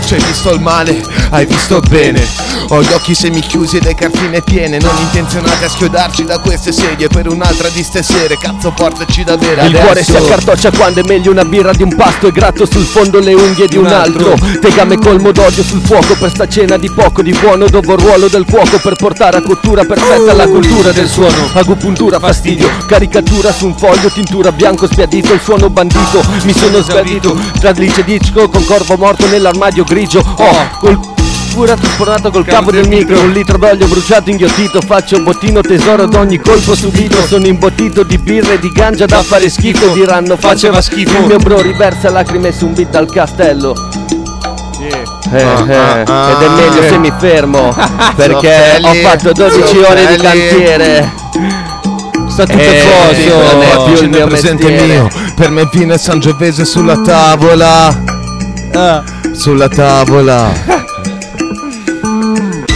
Ci hai visto il male, hai visto bene. Ho gli occhi semichiusi e le cartine piene Non intenzionate a schiodarci da queste sedie Per un'altra di ste sere Cazzo portaci da bere Il cuore si accartoccia quando è meglio una birra di un pasto E gratto sul fondo le unghie di un altro Tegame colmo d'odio sul fuoco per sta cena di poco di buono Dopo il ruolo del cuoco per portare a cottura perfetta la cultura del suono. Agopuntura, fastidio, caricatura su un foglio Tintura bianco spiadito, il suono bandito Mi sono sbiadito. Tra glice disco con corvo morto nell'armadio grigio. Oh, col Pura trasportato col capo del micro Un litro d'olio bruciato inghiottito Faccio bottino tesoro ad ogni colpo subito. Sono imbottito di birra e di ganja da fare schifo Diranno faceva schifo. Il mio bro riversa lacrime su un beat dal castello eh, eh, ed è meglio se mi fermo Perché ho fatto 12 ore di cantiere. Sta tutto Eh, posto, non è più il mio presente mestiere. mio. Per me vino e Sangiovese sulla tavola. Ah. Sulla tavola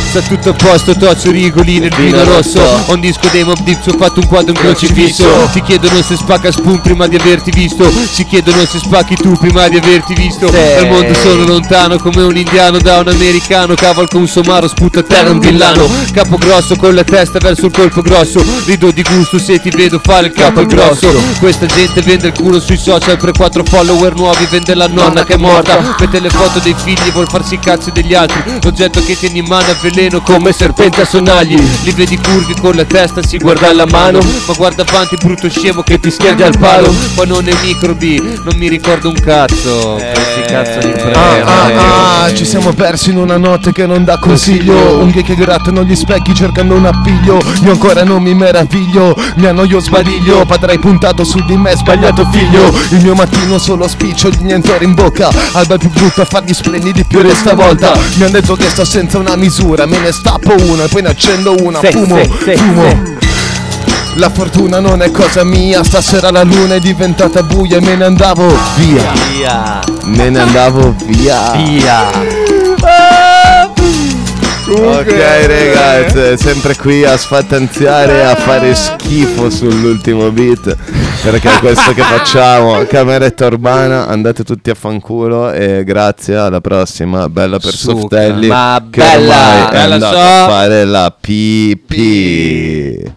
Sta tutto a posto, toccio rigoli nel vino rosso. un disco dei Mob Deep, ho fatto un quadro, un crocifisso. Ti chiedono se spacca spoon prima di averti visto. Ci chiedono se spacchi tu prima di averti visto. Dal mondo sono lontano come un indiano da un americano. Cavalco un somaro, sputa a terra un villano. Capo grosso con la testa verso il colpo grosso. Rido di gusto se ti vedo fare il capo al grosso. Questa gente vende il culo sui social per quattro follower nuovi Vende la nonna che è morta. Mette le foto dei figli, vuol farsi i cazzi degli altri. L'oggetto che tieni in mano è veleno come serpente a sonagli. Li vedi curvi con la testa, si guarda alla mano. Ma guarda avanti brutto scemo che ti schiardi al palo. Poi non è microbi, non mi ricordo un cazzo. Questi cazzo di Ah, ah, ah, premi ci siamo persi in una notte che non dà consiglio. Unghie che grattano gli specchi cercando un appiglio. Io ancora non mi meraviglio Mi annoio sbadiglio. Padre hai puntato su di me sbagliato figlio. Il mio mattino solo spiccio di niente ora in bocca. Alba più brutto a fargli splendidi più di stavolta. Mi hanno detto che sto senza una misura Me ne stappo una e poi ne accendo una Sì, Fumo, sì, fumo la fortuna non è cosa mia, stasera la luna è diventata buia e me ne andavo via. Via. Me ne andavo via. Via. Ok ragazzi, sempre qui a sfattanziare, a fare schifo sull'ultimo beat Perché è questo che facciamo Cameretta urbana, andate tutti a fanculo E grazie, alla prossima Bella per Succa. Softelli Ma Che bella, ormai è andato so. a fare la pipì